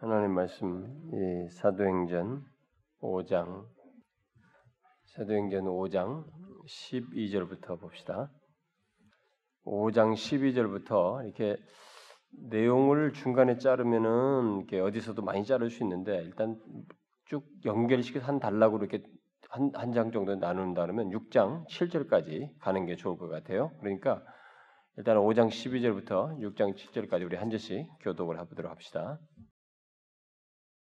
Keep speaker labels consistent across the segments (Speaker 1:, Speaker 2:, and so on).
Speaker 1: 하나님 말씀 이 사도행전 5장 사도행전 5장 12절부터 봅시다. 5장 12절부터 이렇게 내용을 중간에 자르면은 이렇게 어디서도 많이 자를 수 있는데 일단 쭉 연결시켜서 한 단락으로 이렇게 한 한 장 정도 나눈다 그러면 6장 7절까지 가는 게 좋을 것 같아요. 그러니까 일단 5장 12절부터 6장 7절까지 우리 한 절씩 교독을 해보도록 합시다.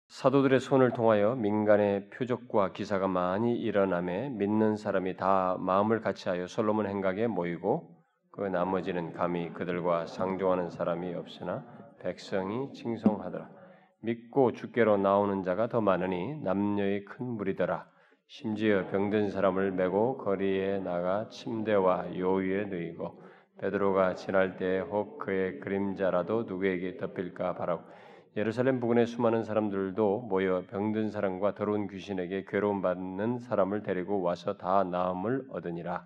Speaker 1: 사도들의 손을 통하여 민간의 표적과 기사가 많이 일어남에 믿는 사람이 다 마음을 같이하여 솔로몬 행각에 모이고 그 나머지는 감히 그들과 상종하는 사람이 없으나 백성이 칭송하더라. 믿고 주께로 나오는 자가 더 많으니 남녀의 큰 무리더라. 심지어 병든 사람을 메고 거리에 나가 침대와 요위에 누이고 베드로가 지날 때에 혹 그의 그림자라도 누구에게 덮일까 바라고 예루살렘 부근의 수많은 사람들도 모여 병든 사람과 더러운 귀신에게 괴로움 받는 사람을 데리고 와서 다 나음을 얻으니라.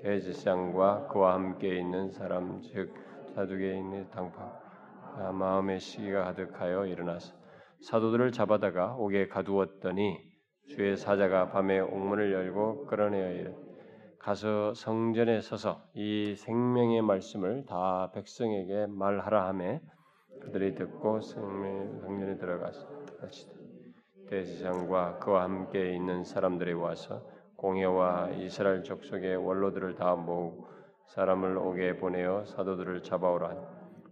Speaker 1: 대지상과 그와 함께 있는 사람 즉 사두개인의 당파 마음의 시기가 가득하여 일어나서 사도들을 잡아다가 옥에 가두었더니 주의 사자가 밤에 옥문을 열고 끌어내어 이르 가서 성전에 서서 이 생명의 말씀을 다 백성에게 말하라 하매 그들이 듣고 성전에 들어가서 대지장과 그와 함께 있는 사람들이 와서 공회와 이스라엘 족속의 원로들을 다 모으고 사람을 옥에 보내어 사도들을 잡아오라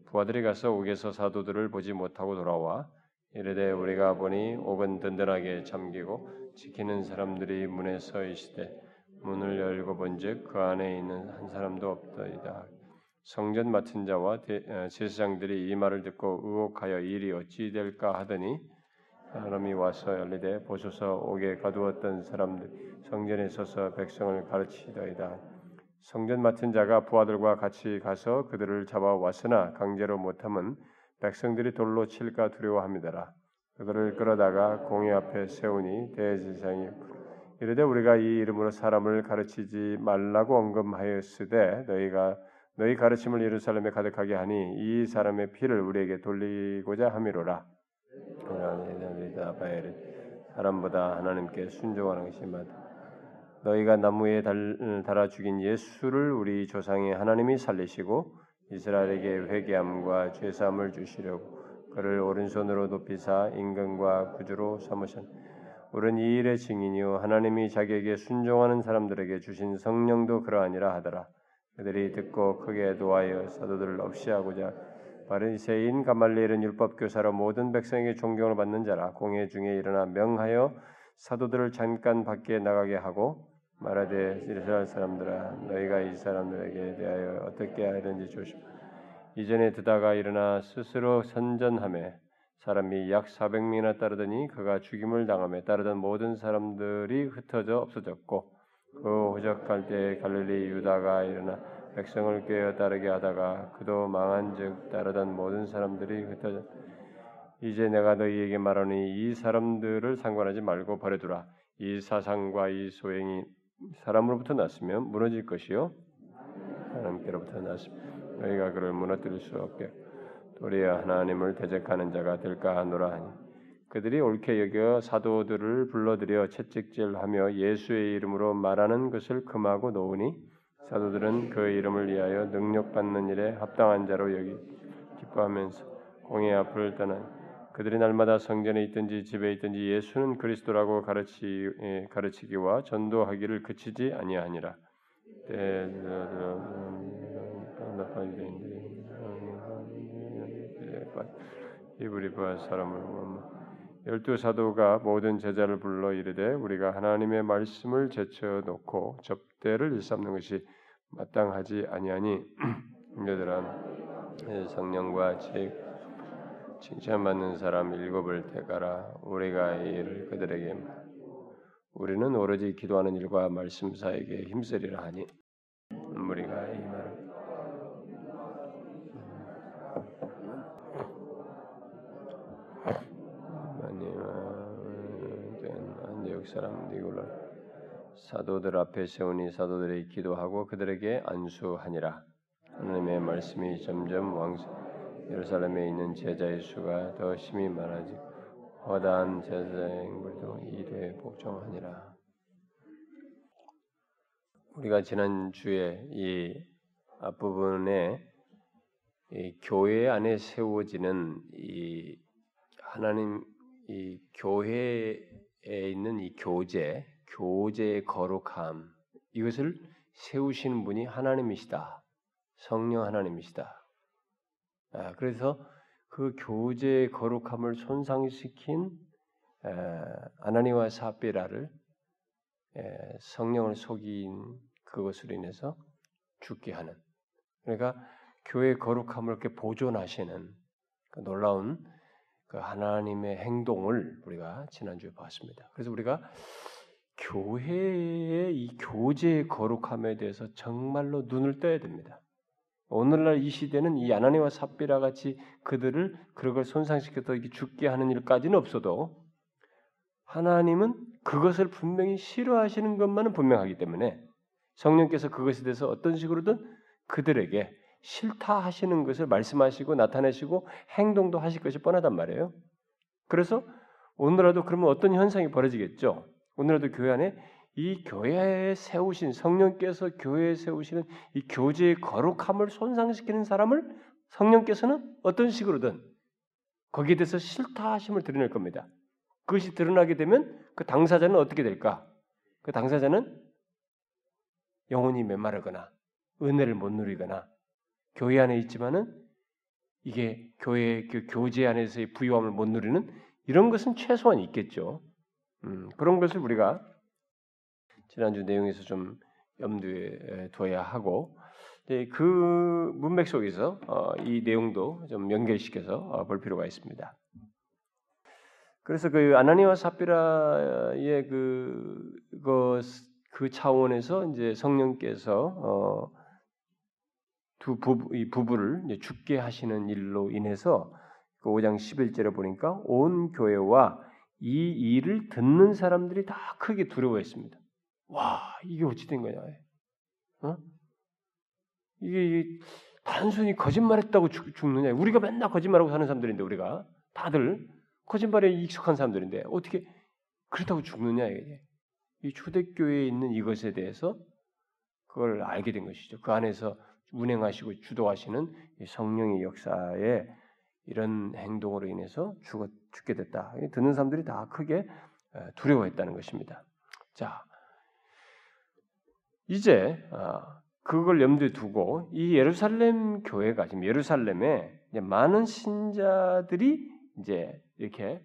Speaker 1: 부하들이 가서 옥에서 사도들을 보지 못하고 돌아와 이르되 우리가 보니 옥은 든든하게 잠기고 지키는 사람들이 문에 서 있으되 문을 열고 본즉 그 안에 있는 한 사람도 없더이다. 성전 맡은 자와 어, 제사장들이 이 말을 듣고 의혹하여 일이 어찌 될까 하더니 사람이 와서 열리되 보소서 옥에 가두었던 사람들 성전에 서서 백성을 가르치더이다. 성전 맡은 자가 부하들과 같이 가서 그들을 잡아 왔으나 강제로 못함은 백성들이 돌로 칠까 두려워합니다라. 그들을 끌어다가 공회 앞에 세우니 대제사장이 이르되 우리가 이 이름으로 사람을 가르치지 말라고 언급하였으되 너희가 너희 가르침을 예루살렘에 가득하게 하니 이 사람의 피를 우리에게 돌리고자 함이로라. 사람보다 하나님께 순종하는 것이 맞다. 너희가 나무에 달, 달아 죽인 예수를 우리 조상의 하나님이 살리시고 이스라엘에게 회개함과 죄사함을 주시려고 그를 오른손으로 높이사 임금과 구주로 삼으신 우리는 이 일의 증인이요 하나님이 자기에게 순종하는 사람들에게 주신 성령도 그러하니라 하더라. 그들이 듣고 크게 노하여 사도들을 없이하고자 바리새인 가말리엘은 율법 교사로 모든 백성에게 존경을 받는 자라 공회 중에 일어나 명하여 사도들을 잠깐 밖에 나가게 하고 말하되 이스라엘 사람들아 너희가 이 사람들에게 대하여 어떻게 하려는지 조심. 이전에 듣다가 일어나 스스로 선전함에 사람이 약 400명이나 따르더니 그가 죽임을 당함에 따르던 모든 사람들이 흩어져 없어졌고 그 호적할 때 갈릴리 유다가 일어나 백성을 꿰어 따르게 하다가 그도 망한즉 따르던 모든 사람들이 흩어져 이제 내가 너희에게 말하니 이 사람들을 상관하지 말고 버려두라. 이 사상과 이 소행이 사람으로부터 났으면 무너질 것이요. 하나님께로부터 났으면 너희가 그를 무너뜨릴 수 없게. 도리어 하나님을 대적하는 자가 될까 하노라 하니 그들이 옳게 여겨 사도들을 불러들여 채찍질하며 예수의 이름으로 말하는 것을 금하고 놓으니 사도들은 그 이름을 위하여 능력받는 일에 합당한 자로 여기 기뻐하면서 공의 앞을 떠난 그들이 날마다 성전에 있든지 집에 있든지 예수는 그리스도라고 가르치 예, 가르치기와 전도하기를 그치지 아니하니라. 이브리 바 사람을 열두 사도가 모든 제자를 불러 이르되 우리가 하나님의 말씀을 제쳐 놓고 접대를 일삼는 것이 마땅하지 아니하니. 너희들아 성령과 즉 칭찬받는 사람 일곱을 택하라. 우리가 이 일을 그들에게 우리는 오로지 기도하는 일과 말씀 사에게 힘쓰리라 하니 우리가 이 말을 안디옥 사람 니골라 사도들 앞에 세우니 사도들이 기도하고 그들에게 안수하니라 하나님의 말씀이 점점 왕성 예루살렘에 있는 제자의 수가 더 심히 많아지고 허다한 제자의 행물도 이래 복종하니라. 우리가 지난 주에 이 앞부분에 이 교회 안에 세워지는 이 하나님 이 교회에 있는 이 교제, 교제의 거룩함 이것을 세우시는 분이 하나님이시다. 성령 하나님이시다. 아, 그래서 그 교제의 거룩함을 손상시킨 아나니와 사비라를 성령을 속인 그것으로 인해서 죽게 하는 그러니까 교회 거룩함을 이렇게 보존하시는 그 놀라운 그 하나님의 행동을 우리가 지난주에 봤습니다. 그래서 우리가 교회의 이 교제의 거룩함에 대해서 정말로 눈을 떠야 됩니다. 오늘날 이 시대는 이 아나니와 삽비라 같이 그들을 그런 걸 손상시켜서 죽게 하는 일까지는 없어도 하나님은 그것을 분명히 싫어하시는 것만은 분명하기 때문에 성령께서 그것에 대해서 어떤 식으로든 그들에게 싫다 하시는 것을 말씀하시고 나타내시고 행동도 하실 것이 뻔하단 말이에요. 그래서 오늘라도 그러면 어떤 현상이 벌어지겠죠? 오늘라도 교회 안에 이 교회에 세우신 성령께서 교회에 세우시는 이 교제의 거룩함을 손상시키는 사람을 성령께서는 어떤 식으로든 거기에 대해서 싫다 하심을 드러낼 겁니다. 그것이 드러나게 되면 그 당사자는 어떻게 될까? 그 당사자는 영혼이 메마르거나 은혜를 못 누리거나 교회 안에 있지만은 이게 교회 그 교제 안에서의 부유함을 못 누리는 이런 것은 최소한 있겠죠. 음, 그런 것을 우리가 지난주 내용에서 좀 염두에 둬야 하고 그 문맥 속에서 어, 이 내용도 좀 연결시켜서 어, 볼 필요가 있습니다. 그래서 그 아나니와 사피라의 그, 그, 그 차원에서 이제 성령께서 어, 두 부부, 이 부부를 죽게 하시는 일로 인해서 그 5장 11절에 보니까 온 교회와 이 일을 듣는 사람들이 다 크게 두려워했습니다. 와, 이게 어찌 된 거냐? 어? 이게, 단순히 거짓말했다고 죽, 죽느냐? 우리가 맨날 거짓말하고 사는 사람들인데 우리가 다들 거짓말에 익숙한 사람들인데 어떻게 그렇다고 죽느냐 이게 이 초대교회에 있는 이것에 대해서 그걸 알게 된 것이죠. 그 안에서 운행하시고 주도하시는 성령의 역사에 이런 행동으로 인해서 죽어, 죽게 됐다. 듣는 사람들이 다 크게 두려워했다는 것입니다. 자, 이제 아, 그걸 염두에 두고 이 예루살렘 교회가 지금 예루살렘에 많은 신자들이 이제 이렇게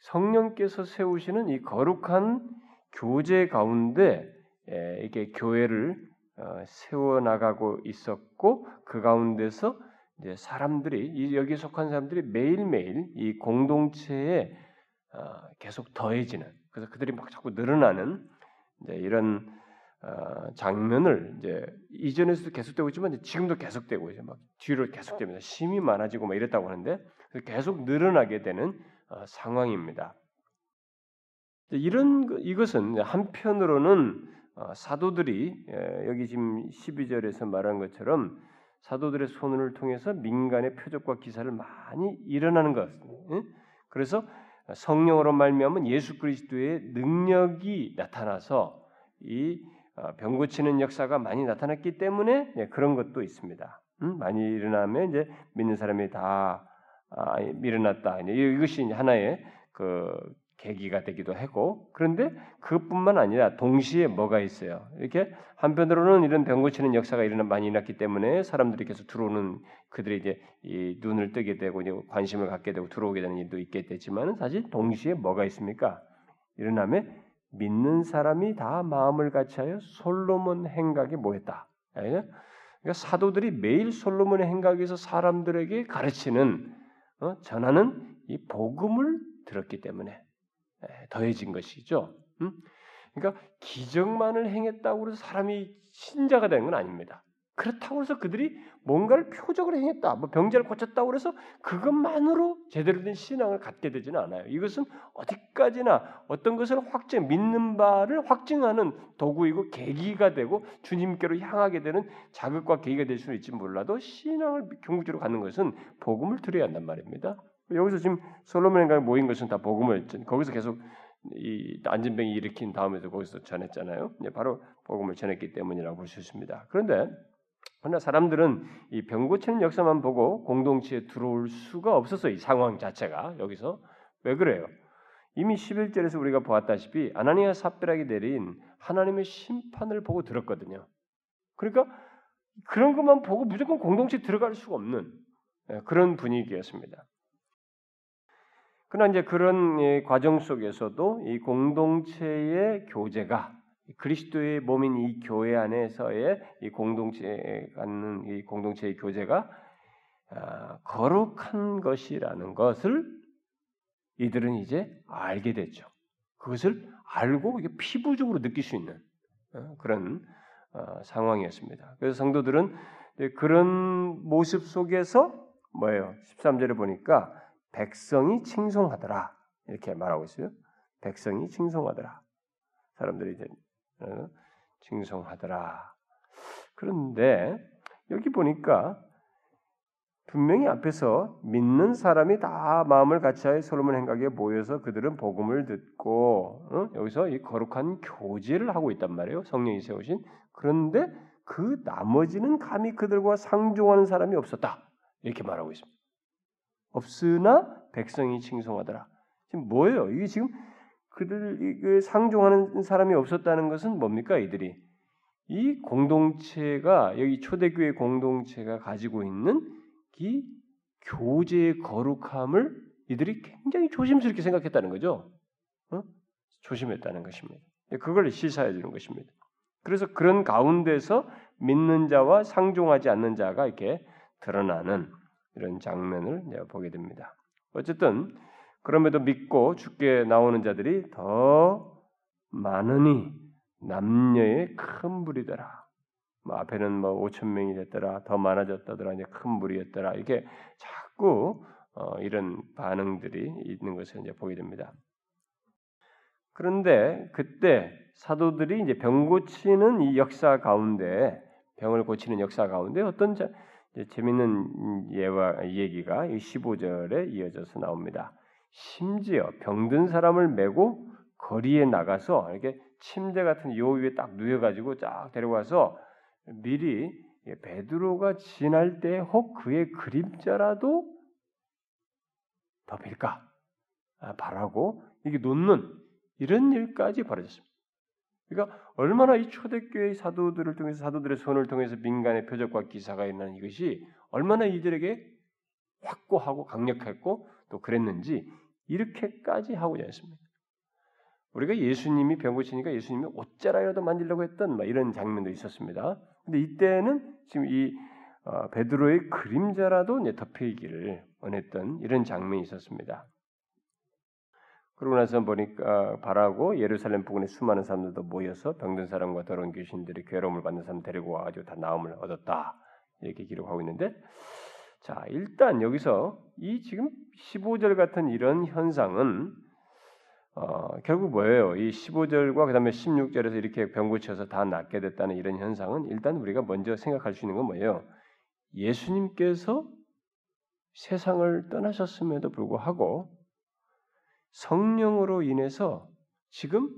Speaker 1: 성령께서 세우시는 이 거룩한 교제 가운데 이게 교회를 어, 세워 나가고 있었고 그 가운데서 이제 사람들이 여기 속한 사람들이 매일매일 이 공동체에 어, 계속 더해지는 그래서 그들이 막 자꾸 늘어나는 이런 어, 장면을 이제 이전에서도 계속되고 있지만 지금도 계속되고 이제 막 뒤로 계속됩니다. 심이 많아지고 막 이랬다고 하는데 계속 늘어나게 되는 상황입니다. 이런 이것은 한편으로는 어, 사도들이 예, 여기 지금 12절에서 말한 것처럼 사도들의 손을 통해서 민간의 표적과 기사를 많이 일어나는 것. 그래서 성령으로 말미암은 예수 그리스도의 능력이 나타나서 이병 어, 고치는 역사가 많이 나타났기 때문에 예, 그런 것도 있습니다. 많이 일어나면 이제 믿는 사람이 다 아, 일어났다. 이것이 하나의 그 계기가 되기도 하고 그런데 그것뿐만 아니라 동시에 뭐가 있어요. 이렇게 한편으로는 이런 병 고치는 역사가 일어나 많이 일어났기 때문에 사람들이 계속 들어오는 그들이 이제 이 눈을 뜨게 되고 이제 관심을 갖게 되고 들어오게 되는 일도 있겠지만 사실 동시에 뭐가 있습니까? 일어나면 믿는 사람이 다 마음을 같이하여 솔로몬 행각에 모였다. 그러니까 사도들이 매일 솔로몬의 행각에서 사람들에게 가르치는 어? 전하는 이 복음을 들었기 때문에 더해진 것이죠. 음? 그러니까 기적만을 행했다고 해서 사람이 신자가 되는 건 아닙니다. 그렇다고 해서 그들이 뭔가를 표적으로 행했다, 뭐 병자를 고쳤다고 해서 그것만으로 제대로 된 신앙을 갖게 되지는 않아요. 이것은 어디까지나 어떤 것을 확증, 믿는 바를 확증하는 도구이고 계기가 되고 주님께로 향하게 되는 자극과 계기가 될 수는 있지 몰라도 신앙을 궁극적으로 갖는 것은 복음을 들어야 한단 말입니다. 여기서 지금 솔로몬과 모인 것은 다 복음을 거기서 계속 이 안전병이 일으킨 다음에도 거기서 전했잖아요. 바로 복음을 전했기 때문이라고 볼 수 있습니다. 그런데 그러나 사람들은 이 병 고치는 역사만 보고 공동체에 들어올 수가 없어서 이 상황 자체가 여기서 왜 그래요? 이미 11절에서 우리가 보았다시피 아나니아 삽비락이 내린 하나님의 심판을 보고 들었거든요. 그러니까 그런 것만 보고 무조건 공동체에 들어갈 수가 없는 예, 그런 분위기였습니다. 그러나 이제 그런 예, 과정 속에서도 이 공동체의 교제가 그리스도의 몸인 이 교회 안에서의 이 공동체에 갖는 이 공동체의 교제가 아, 거룩한 것이라는 것을 이들은 이제 알게 됐죠. 그것을 알고 이게 피부적으로 느낄 수 있는 어, 그런 어, 상황이었습니다. 그래서 성도들은 그런 모습 속에서 뭐예요? 13절에 보니까 백성이 칭송하더라 이렇게 말하고 있어요. 백성이 칭송하더라. 사람들이 이제 어, 칭송하더라. 그런데 여기 보니까 분명히 앞에서 믿는 사람이 다 마음을 같이하여 솔로몬 행각에 모여서 그들은 복음을 듣고 어? 여기서 이 거룩한 교제를 하고 있단 말이에요. 성령이 세우신. 그런데 그 나머지는 감히 그들과 상종하는 사람이 없었다. 이렇게 말하고 있습니다. 없으나 백성이 칭송하더라. 지금 뭐예요? 이게 지금 그들 상종하는 사람이 없었다는 것은 뭡니까 이들이 이 공동체가 여기 초대교회 공동체가 가지고 있는 이 교제의 거룩함을 이들이 굉장히 조심스럽게 생각했다는 거죠. 어? 조심했다는 것입니다. 그걸 시사해 주는 것입니다. 그래서 그런 가운데서 믿는 자와 상종하지 않는 자가 이렇게 드러나는 이런 장면을 보게 됩니다. 어쨌든 그럼에도 믿고 죽게 나오는 자들이 더 많으니 남녀의 큰 무리더라. 뭐 앞에는 뭐 5천 명이 됐더라, 더 많아졌다더라, 이제 큰 무리였더라. 이게 자꾸 어, 이런 반응들이 있는 것을 이제 보게 됩니다. 그런데 그때 사도들이 이제 병 고치는 이 역사 가운데 병을 고치는 역사 가운데 어떤 자, 재밌는 예와 얘기가 15절에 이어져서 나옵니다. 심지어 병든 사람을 메고 거리에 나가서 이렇게 침대 같은 요 위에 딱 누워가지고 쫙 데려와서 미리 베드로가 지날 때 혹 그의 그림자라도 덮일까 아, 바라고 이게 놓는 이런 일까지 벌어졌습니다. 그러니까 얼마나 이 초대교회 사도들을 통해서 사도들의 손을 통해서 민간의 표적과 기사가 있는 이것이 얼마나 이들에게 확고하고 강력했고 또 그랬는지 이렇게까지 하고자 했습니다. 우리가 예수님이 병 고치니까 예수님이 옷자락이라도 만지려고 했던 이런 장면도 있었습니다. 근데 이때는 지금 이 어, 베드로의 그림자라도 덮이기를 원했던 이런 장면이 있었습니다. 그러고 나서 보니까 바라고 예루살렘 부근에 수많은 사람들도 모여서 병든 사람과 더러운 귀신들이 괴로움을 받는 사람 데리고 와가지고 다 나음을 얻었다 이렇게 기록하고 있는데 자, 일단 여기서 이 지금 15절 같은 이런 현상은 어, 결국 뭐예요? 이 15절과 그다음에 16절에서 이렇게 병 고쳐서 다 낫게 됐다는 이런 현상은 일단 우리가 먼저 생각할 수 있는 건 뭐예요? 예수님께서 세상을 떠나셨음에도 불구하고 성령으로 인해서 지금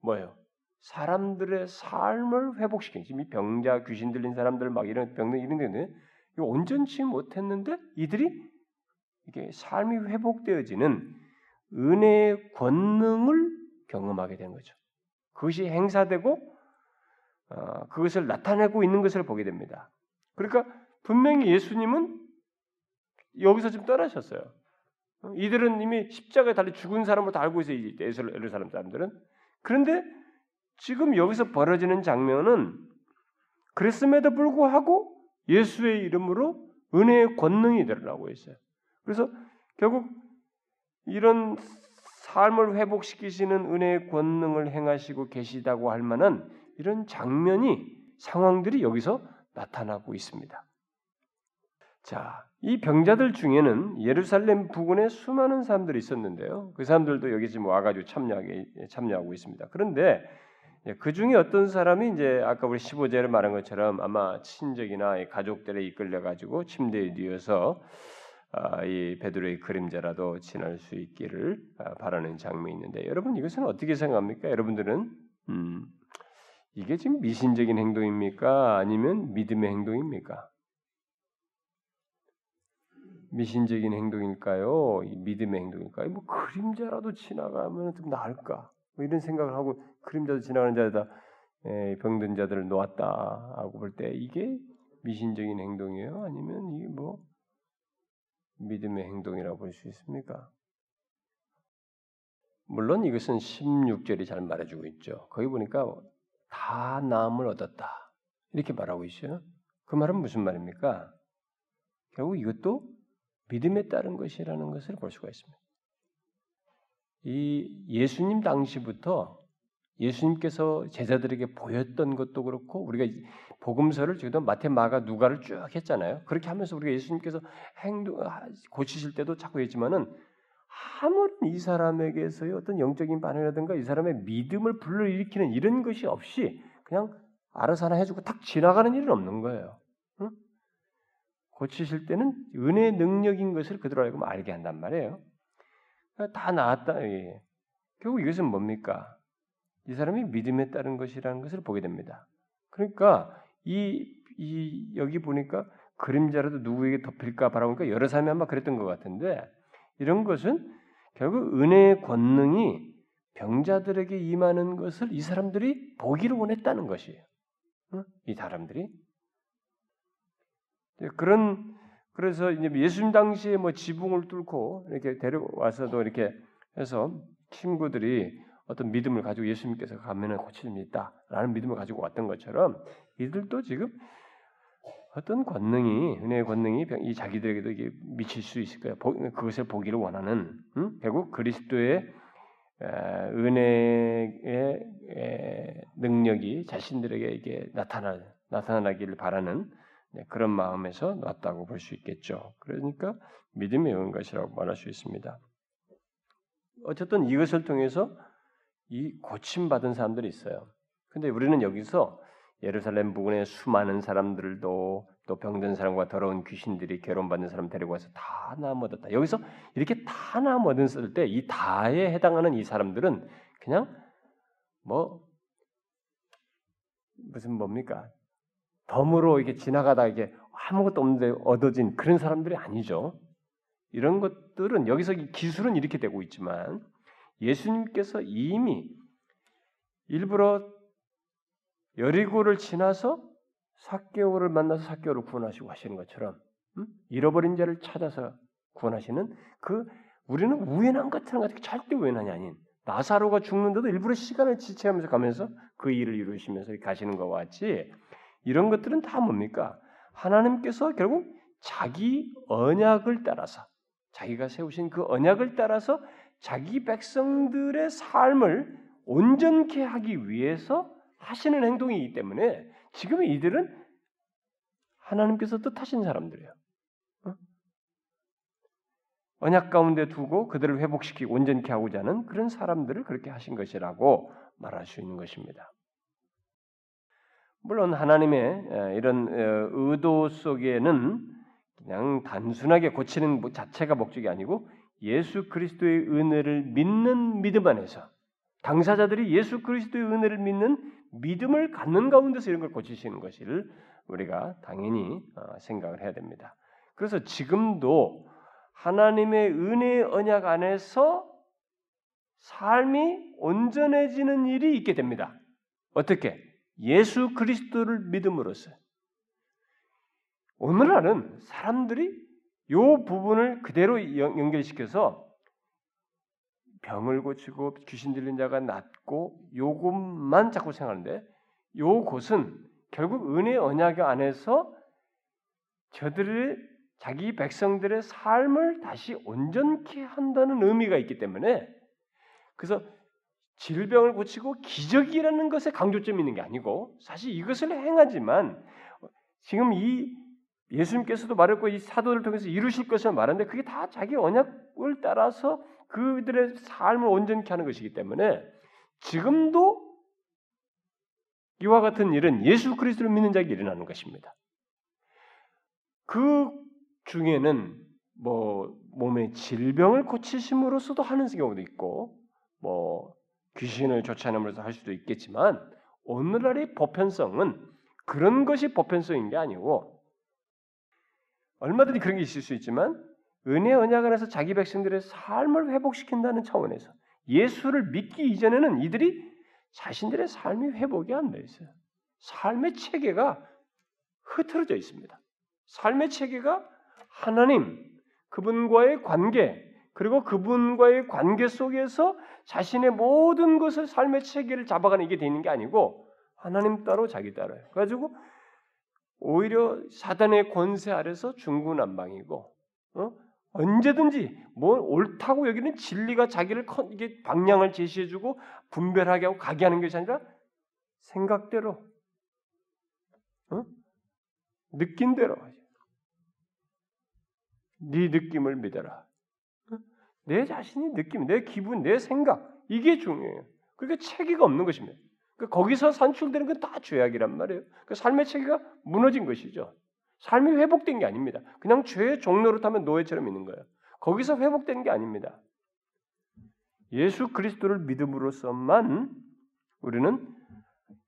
Speaker 1: 뭐예요? 사람들의 삶을 회복시키는 지금 이 병자 귀신 들린 사람들 막 이런 병들 이런 데는 온전치 못했는데 이들이 이게 삶이 회복되어지는 은혜의 권능을 경험하게 된 거죠. 그것이 행사되고 어, 그것을 나타내고 있는 것을 보게 됩니다. 그러니까 분명히 예수님은 여기서 좀 떠나셨어요. 이들은 이미 십자가에 달려 죽은 사람으로 다 알고 있어요. 예루살렘 사람들은. 그런데 지금 여기서 벌어지는 장면은 그랬음에도 불구하고 예수의 이름으로 은혜의 권능이 드러나고 있어요. 그래서 결국 이런 삶을 회복시키시는 은혜의 권능을 행하시고 계시다고 할 만한 이런 장면이 상황들이 여기서 나타나고 있습니다. 자, 이 병자들 중에는 예루살렘 부근에 수많은 사람들이 있었는데요. 그 사람들도 여기 지금 와가지고 참여하게, 참여하고 있습니다. 그런데 그 중에 어떤 사람이 이제 아까 우리 15절에 말한 것처럼 아마 친족이나 가족들에 이끌려 가지고 침대에 누워서 아, 이 베드로의 그림자라도 지날 수 있기를 아, 바라는 장면이 있는데 여러분 이것은 어떻게 생각합니까? 여러분들은 음, 이게 지금 미신적인 행동입니까? 아니면 믿음의 행동입니까? 미신적인 행동일까요? 믿음의 행동일까요? 뭐 그림자라도 지나가면 좀 나을까? 뭐 이런 생각을 하고 그림자도 지나가는 자에다 병든 자들을 놓았다 하고 볼 때 이게 미신적인 행동이에요? 아니면 이게 뭐 믿음의 행동이라고 볼 수 있습니까? 물론 이것은 16절이 잘 말해주고 있죠. 거기 보니까 다 나음을 얻었다. 이렇게 말하고 있어요. 그 말은 무슨 말입니까? 결국 이것도 믿음에 따른 것이라는 것을 볼 수가 있습니다. 이 예수님 당시부터 예수님께서 제자들에게 보였던 것도 그렇고 우리가 복음서를 지금 마태, 마가, 누가를 쭉 했잖아요. 그렇게 하면서 우리가 예수님께서 행동 고치실 때도 자꾸 했지만은 아무런 이 사람에게서의 어떤 영적인 반응이라든가 이 사람의 믿음을 불러일으키는 이런 것이 없이 그냥 알아서 하나 해주고 탁 지나가는 일은 없는 거예요. 응? 고치실 때는 은혜의 능력인 것을 그대로 알고 알게 한단 말이에요. 다 나았다. 예. 결국 이것은 뭡니까? 이 사람이 믿음에 따른 것이라는 것을 보게 됩니다. 그러니까 이, 이 여기 보니까 그림자라도 누구에게 덮일까 바라보니까 여러 사람이 아마 그랬던 것 같은데 이런 것은 결국 은혜의 권능이 병자들에게 임하는 것을 이 사람들이 보기를 원했다는 것이에요. 이 사람들이 그런 그래서 이제 예수님 당시에 뭐 지붕을 뚫고 이렇게 데려와서도 이렇게 해서 친구들이 어떤 믿음을 가지고 예수님께서 가면은 고침이 있다라는 믿음을 가지고 왔던 것처럼 이들도 지금 어떤 권능이 은혜의 권능이 이 자기들에게도 이게 미칠 수 있을 거예요. 그것을 보기를 원하는 음? 결국 그리스도의 은혜의 능력이 자신들에게 이게 나타나 나타나기를 바라는 네, 그런 마음에서 놨다고 볼 수 있겠죠. 그러니까 믿음이 온 것이라고 말할 수 있습니다. 어쨌든 이것을 통해서 이 고침 받은 사람들이 있어요. 근데 우리는 여기서 예루살렘 부근에 수많은 사람들도 또 병든 사람과 더러운 귀신들이 괴로움받는 사람 데리고 와서 다 나음 얻었다. 여기서 이렇게 다 나음 얻었을 때 이 다에 해당하는 이 사람들은 그냥 뭐 무슨 뭡니까 덤으로 이게 지나가다 이게 아무것도 없는데 얻어진 그런 사람들이 아니죠. 이런 것들은 여기서 기술은 이렇게 되고 있지만 예수님께서 이미 일부러 여리고를 지나서 사개오를 만나서 사개오를 구원하시고 하시는 것처럼 음? 잃어버린 자를 찾아서 구원하시는 그 우리는 우연한 것처럼 같은 절대 우연한이 아닌 나사로가 죽는데도 일부러 시간을 지체하면서 가면서 그 일을 이루시면서 가시는 것과 같이 이런 것들은 다 뭡니까? 하나님께서 결국 자기 언약을 따라서 자기가 세우신 그 언약을 따라서 자기 백성들의 삶을 온전케 하기 위해서 하시는 행동이기 때문에 지금 이들은 하나님께서 뜻하신 사람들이에요. 어? 언약 가운데 두고 그들을 회복시키고 온전케 하고자 하는 그런 사람들을 그렇게 하신 것이라고 말할 수 있는 것입니다. 물론 하나님의 이런 의도 속에는 그냥 단순하게 고치는 자체가 목적이 아니고 예수 그리스도의 은혜를 믿는 믿음 안에서 당사자들이 예수 그리스도의 은혜를 믿는 믿음을 갖는 가운데서 이런 걸 고치시는 것을 우리가 당연히 어, 생각을 해야 됩니다. 그래서 지금도 하나님의 은혜의 언약 안에서 삶이 온전해지는 일이 있게 됩니다. 어떻게? 예수 그리스도를 믿음으로써. 오늘날은 사람들이 이 부분을 그대로 연결시켜서 병을 고치고 귀신 들린 자가 낫고 요것만 자꾸 생각하는데 요곳은 결국 은혜 언약 안에서 저들의 자기 백성들의 삶을 다시 온전케 한다는 의미가 있기 때문에 그래서 질병을 고치고 기적이라는 것에 강조점이 있는 게 아니고 사실 이것을 행하지만 지금 이 예수님께서도 말했고 이 사도를 통해서 이루실 것을 말하는데 그게 다 자기 언약을 따라서 그들의 삶을 온전케 하는 것이기 때문에 지금도 이와 같은 일은 예수 그리스도를 믿는 자에게 일어나는 것입니다. 그 중에는 뭐 몸의 질병을 고치심으로써도 하는 경우도 있고 뭐 귀신을 쫓아내면서 할 수도 있겠지만 오늘날의 보편성은 그런 것이 보편성인 게 아니고 얼마든지 그런 게 있을 수 있지만 은혜 언약 안에서 자기 백성들의 삶을 회복시킨다는 차원에서 예수를 믿기 이전에는 이들이 자신들의 삶이 회복이 안 돼 있어요. 삶의 체계가 흐트러져 있습니다. 삶의 체계가 하나님, 그분과의 관계, 그리고 그분과의 관계 속에서 자신의 모든 것을 삶의 체계를 잡아가는 이게 되는 게 아니고 하나님 따로 자기 따로요. 그래가지고 오히려 사단의 권세 아래서 중구난방이고 어? 언제든지 뭐 옳다고 여기는 진리가 자기를 이게 방향을 제시해주고 분별하게 하고 가게 하는 것이 아니라 생각대로 어? 느낀 대로 네 느낌을 믿어라. 어? 내 자신이 느낌, 내 기분, 내 생각 이게 중요해요. 그러니까 체계가 없는 것입니다. 그러니까 거기서 산출되는 건 다 죄악이란 말이에요. 그 삶의 체계가 무너진 것이죠. 삶이 회복된 게 아닙니다. 그냥 죄의 종로로 타면 노예처럼 있는 거예요. 거기서 회복된 게 아닙니다. 예수 그리스도를 믿음으로써만 우리는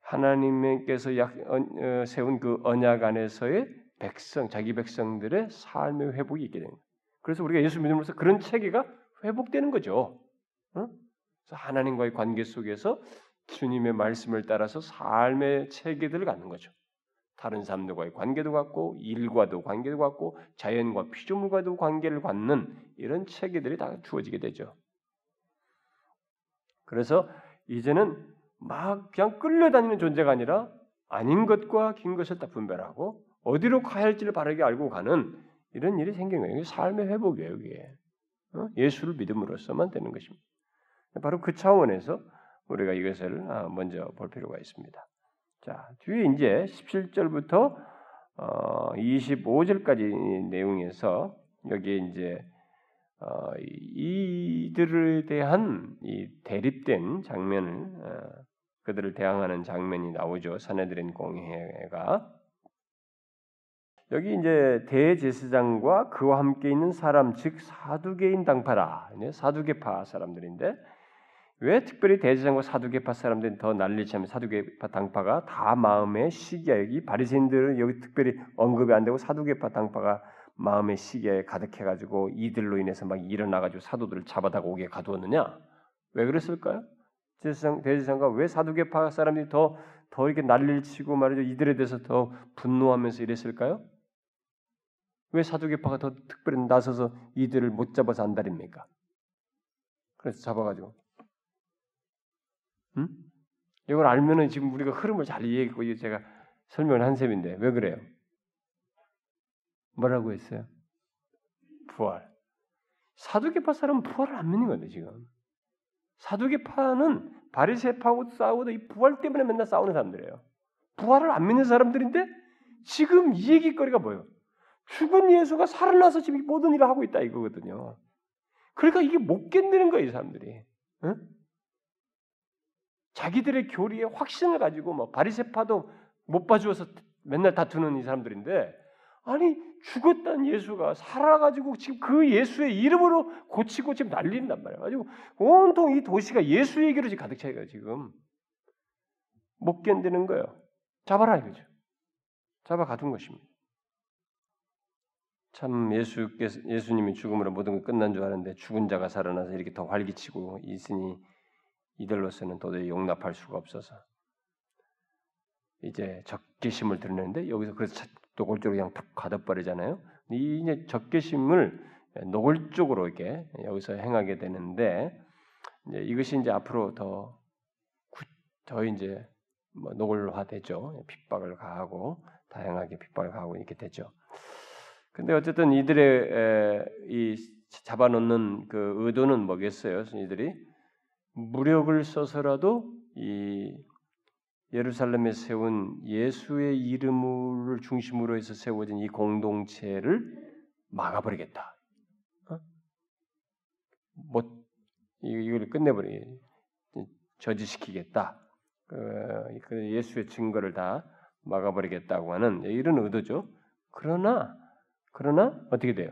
Speaker 1: 하나님께서 어, 세운 그 언약 안에서의 백성, 자기 백성들의 삶의 회복이 있게 됩니다. 그래서 우리가 예수 믿음으로써 그런 체계가 회복되는 거죠. 어? 하나님과의 관계 속에서 주님의 말씀을 따라서 삶의 체계들을 갖는 거죠. 다른 사람들과의 관계도 갖고 일과도 관계도 갖고 자연과 피조물과도 관계를 갖는 이런 체계들이 다 주어지게 되죠. 그래서 이제는 막 그냥 끌려다니는 존재가 아니라 아닌 것과 긴 것을 다 분별하고 어디로 가야 할지를 바르게 알고 가는 이런 일이 생긴 거예요. 삶의 회복이에요, 이게. 어? 예수를 믿음으로써만 되는 것입니다. 바로 그 차원에서 우리가 이것을 아, 먼저 볼 필요가 있습니다. 자, 뒤에 이제 17절부터 어, 25절까지 내용에서 여기에 이제 어, 이들에 대한 이 대립된 장면을 어, 그들을 대항하는 장면이 나오죠. 사내들인 공회가 여기 이제 대제사장과 그와 함께 있는 사람 즉 사두개인 당파라 사두개파 사람들인데 왜 특별히 대제사장과 사두개파 사람들이 더 난리치면 사두개파 당파가 다 마음의 시기야 여기 바리새인들은 여기 특별히 언급이 안 되고 사두개파 당파가 마음의 시기에 가득해가지고 이들로 인해서 막 일어나가지고 사도들을 잡아다가 오게 가두었느냐? 왜 그랬을까요? 대제사장, 대제사장과 왜 사두개파 사람들이 더, 더 이렇게 난리를 치고 말이죠. 이들에 대해서 더 분노하면서 이랬을까요? 왜 사두개파가 더 특별히 나서서 이들을 못 잡아서 안달입니까? 그래서 잡아가지고 음? 이걸 알면은 지금 우리가 흐름을 잘 이해했고 제가 설명을 한 셈인데 왜 그래요? 뭐라고 했어요? 부활. 사두개파 사람은 부활을 안 믿는 건데 지금. 사두개파는 바리새파하고 싸우고 이 부활 때문에 맨날 싸우는 사람들이에요. 부활을 안 믿는 사람들인데 지금 이 얘기거리가 뭐예요? 죽은 예수가 살아나서 지금 모든 일을 하고 있다 이거거든요. 그러니까 이게 못 견디는 거예요, 이 사람들이. 응? 자기들의 교리에 확신을 가지고 뭐 바리새파도 못 봐주어서 맨날 다투는 이 사람들인데 아니 죽었던 예수가 살아가지고 지금 그 예수의 이름으로 고치고 지금 난리는단 말이야. 가지고 온통 이 도시가 예수 얘기로 지금 가득 차이가 지금 못 견디는 거예요. 잡아라 이거죠. 잡아 가둔 것입니다. 참 예수께서 예수님이 죽음으로 모든 게 끝난 줄 알았는데 죽은 자가 살아나서 이렇게 더 활기치고 있으니 이들로서는 도저히 용납할 수가 없어서 이제 적개심을 드러내는데 여기서 그래서 노골적으로 그냥 툭 가둬버리잖아요. 이 이제 적개심을 노골적으로 이렇게 여기서 행하게 되는데 이제 이것이 이제 앞으로 더, 더 이제 뭐 노골화되죠. 핍박을 가하고 다양하게 핍박을 가하고 이렇게 되죠. 근데 어쨌든 이들의 이 잡아놓는 그 의도는 뭐겠어요? 이들이 무력을 써서라도 이 예루살렘에 세운 예수의 이름을 중심으로 해서 세워진 이 공동체를 막아버리겠다. 어? 뭐 이걸 끝내버리 저지시키겠다. 그, 그 예수의 증거를 다 막아버리겠다고 하는 이런 의도죠. 그러나 그러나 어떻게 돼요?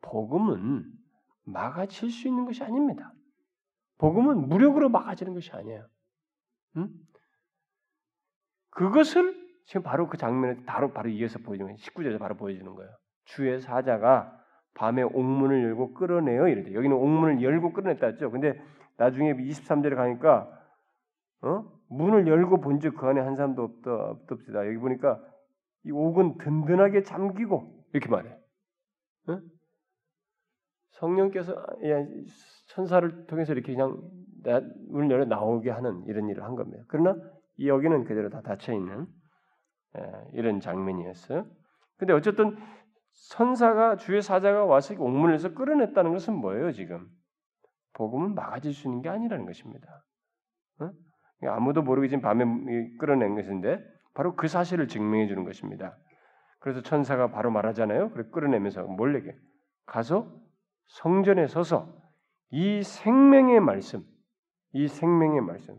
Speaker 1: 복음은 막아칠 수 있는 것이 아닙니다. 복음은 무력으로 막아지는 것이 아니에요. 응? 그것을 지금 바로 그 장면에 바로 바로 이어서 보여주는 19절에 바로 보여주는 거예요. 주의 사자가 밤에 옥문을 열고 끌어내요 이런데 여기는 옥문을 열고 끌어냈다 했죠. 근데 나중에 23절에 가니까 어? 문을 열고 본즉 그 안에 한 사람도 없다 없답시다. 여기 보니까 이 옥은 든든하게 잠기고 이렇게 말해. 어? 성령께서 천사를 통해서 이렇게 그냥 문을 열어 나오게 하는 이런 일을 한 겁니다. 그러나 이 여기는 그대로 다 닫혀 있는 이런 장면이었어요. 근데 어쨌든 선사가 주의 사자가 와서 옥문에서 끌어냈다는 것은 뭐예요 지금? 복음은 막아질 수 있는 게 아니라는 것입니다. 어? 아무도 모르게 지금 밤에 끌어낸 것인데 바로 그 사실을 증명해 주는 것입니다. 그래서 천사가 바로 말하잖아요. 그래 끌어내면서 뭘 얘기? 가서 성전에 서서 이 생명의 말씀, 이 생명의 말씀,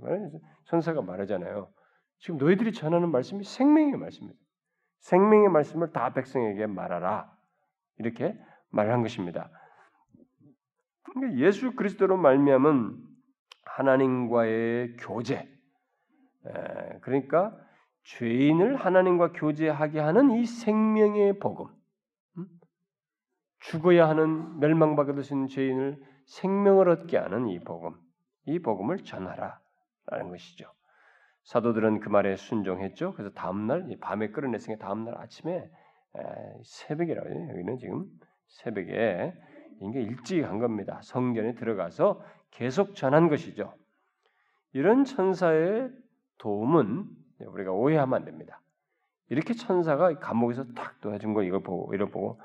Speaker 1: 천사가 말하잖아요. 지금 너희들이 전하는 말씀이 생명의 말씀입니다. 생명의 말씀을 다 백성에게 말하라. 이렇게 말한 것입니다. 그러니까 예수 그리스도로 말미암은 하나님과의 교제. 그러니까 죄인을 하나님과 교제하게 하는 이 생명의 복음. 음? 죽어야 하는 멸망받게 되신 죄인을 생명을 얻게 하는 이 복음. 이 복음을 전하라라는 것이죠. 사도들은 그 말에 순종했죠. 그래서 다음 날 밤에 끌어냈으니 다음 날 아침에 새벽이라고 해요. 여기는 지금 새벽에 이게 일찍 한 겁니다. 성전에 들어가서 계속 전한 것이죠. 이런 천사의 도움은 우리가 오해하면 안 됩니다. 이렇게 천사가 감옥에서 탁 도와준 거 이걸 보고 이걸 보고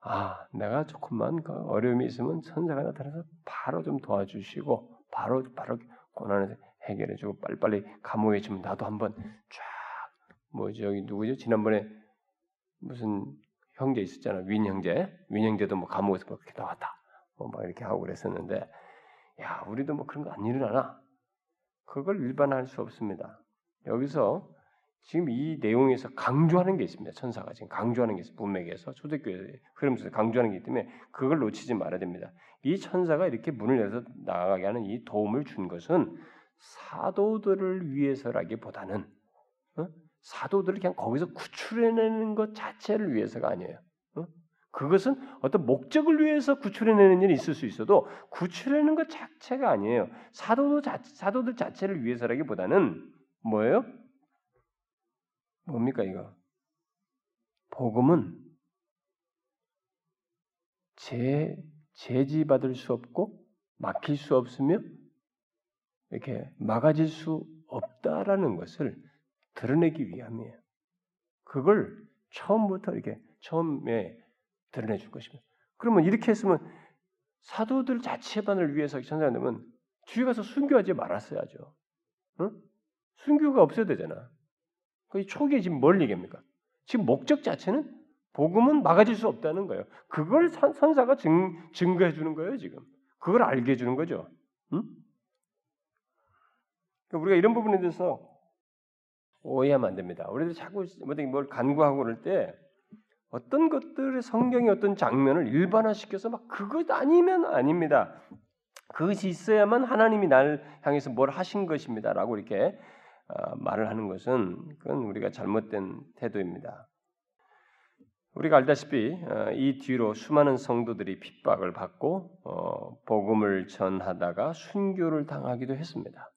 Speaker 1: 아 내가 조금만 그 어려움이 있으면 천사가 나타나서 바로 좀 도와주시고 바로 바로 고난을 해결해주고 빨리빨리 감옥에 있으면 나도 한번 쫙뭐 저기 누구죠 지난번에 무슨 형제 있었잖아. 윈 형제. 윈 형제도 뭐 감옥에서 뭐 그렇게 나왔다. 뭐 막 이렇게 하고 그랬었는데 야, 우리도 뭐 그런 거 안 일어나나? 그걸 일반화할 수 없습니다. 여기서 지금 이 내용에서 강조하는 게 있습니다. 천사가 지금 강조하는 게 있어요. 문맥에서 초대교회 흐름에서 강조하는 게 있기 때문에 그걸 놓치지 말아야 됩니다. 이 천사가 이렇게 문을 열어서 나가게 하는 이 도움을 준 것은 사도들을 위해서라기보다는 어? 사도들을 그냥 거기서 구출해내는 것 자체를 위해서가 아니에요. 어? 그것은 어떤 목적을 위해서 구출해내는 일이 있을 수 있어도 구출해내는 것 자체가 아니에요. 사도도 자, 사도들 자체를 위해서라기보다는 뭐예요? 뭡니까 이거? 복음은 제 제지받을 수 없고 막힐 수 없으며 이렇게 막아질 수 없다라는 것을 드러내기 위함이에요. 그걸 처음부터 이렇게 처음에 드러내 줄 것입니다. 그러면 이렇게 했으면 사도들 자체만을 위해서 천사가 되면 뒤에 가서 순교하지 말았어야죠. 응? 순교가 없어야 되잖아. 그 초기에 지금 뭘 얘기합니까? 지금 목적 자체는 복음은 막아질 수 없다는 거예요. 그걸 선 사가 증, 증거해 주는 거예요, 지금. 그걸 알게 해 주는 거죠. 응? 그러니까 우리가 이런 부분에 대해서 오해하면 안 됩니다. 우리들 자꾸 뭘 간구하고 그럴 때 어떤 것들의 성경의 어떤 장면을 일반화시켜서 막 그것 아니면 아닙니다. 그것이 있어야만 하나님이 날 향해서 뭘 하신 것입니다라고 이렇게 어, 말을 하는 것은 그건 우리가 잘못된 태도입니다. 우리가 알다시피 어, 이 뒤로 수많은 성도들이 핍박을 받고 어, 복음을 전하다가 순교를 당하기도 했습니다.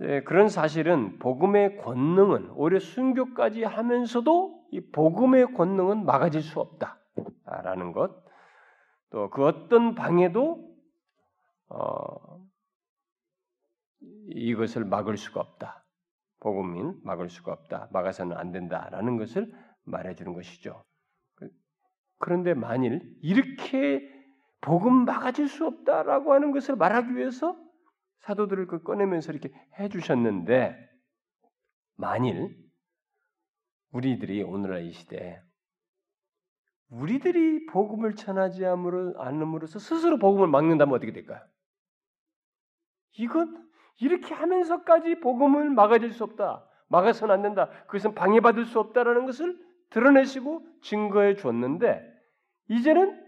Speaker 1: 네, 그런 사실은 복음의 권능은 오히려 순교까지 하면서도 이 복음의 권능은 막아질 수 없다라는 것, 또 그 어떤 방해도 어, 이것을 막을 수가 없다. 복음인 막을 수가 없다. 막아서는 안 된다라는 것을 말해주는 것이죠. 그런데 만일 이렇게 복음 막아질 수 없다라고 하는 것을 말하기 위해서 사도들을 그 꺼내면서 이렇게 해주셨는데 만일 우리들이 오늘날 이 시대에 우리들이 복음을 전하지 않음으로써 스스로 복음을 막는다면 어떻게 될까요? 이건 이렇게 하면서까지 복음을 막아줄 수 없다. 막아서는 안 된다. 그것은 방해받을 수 없다라는 것을 드러내시고 증거해 줬는데 이제는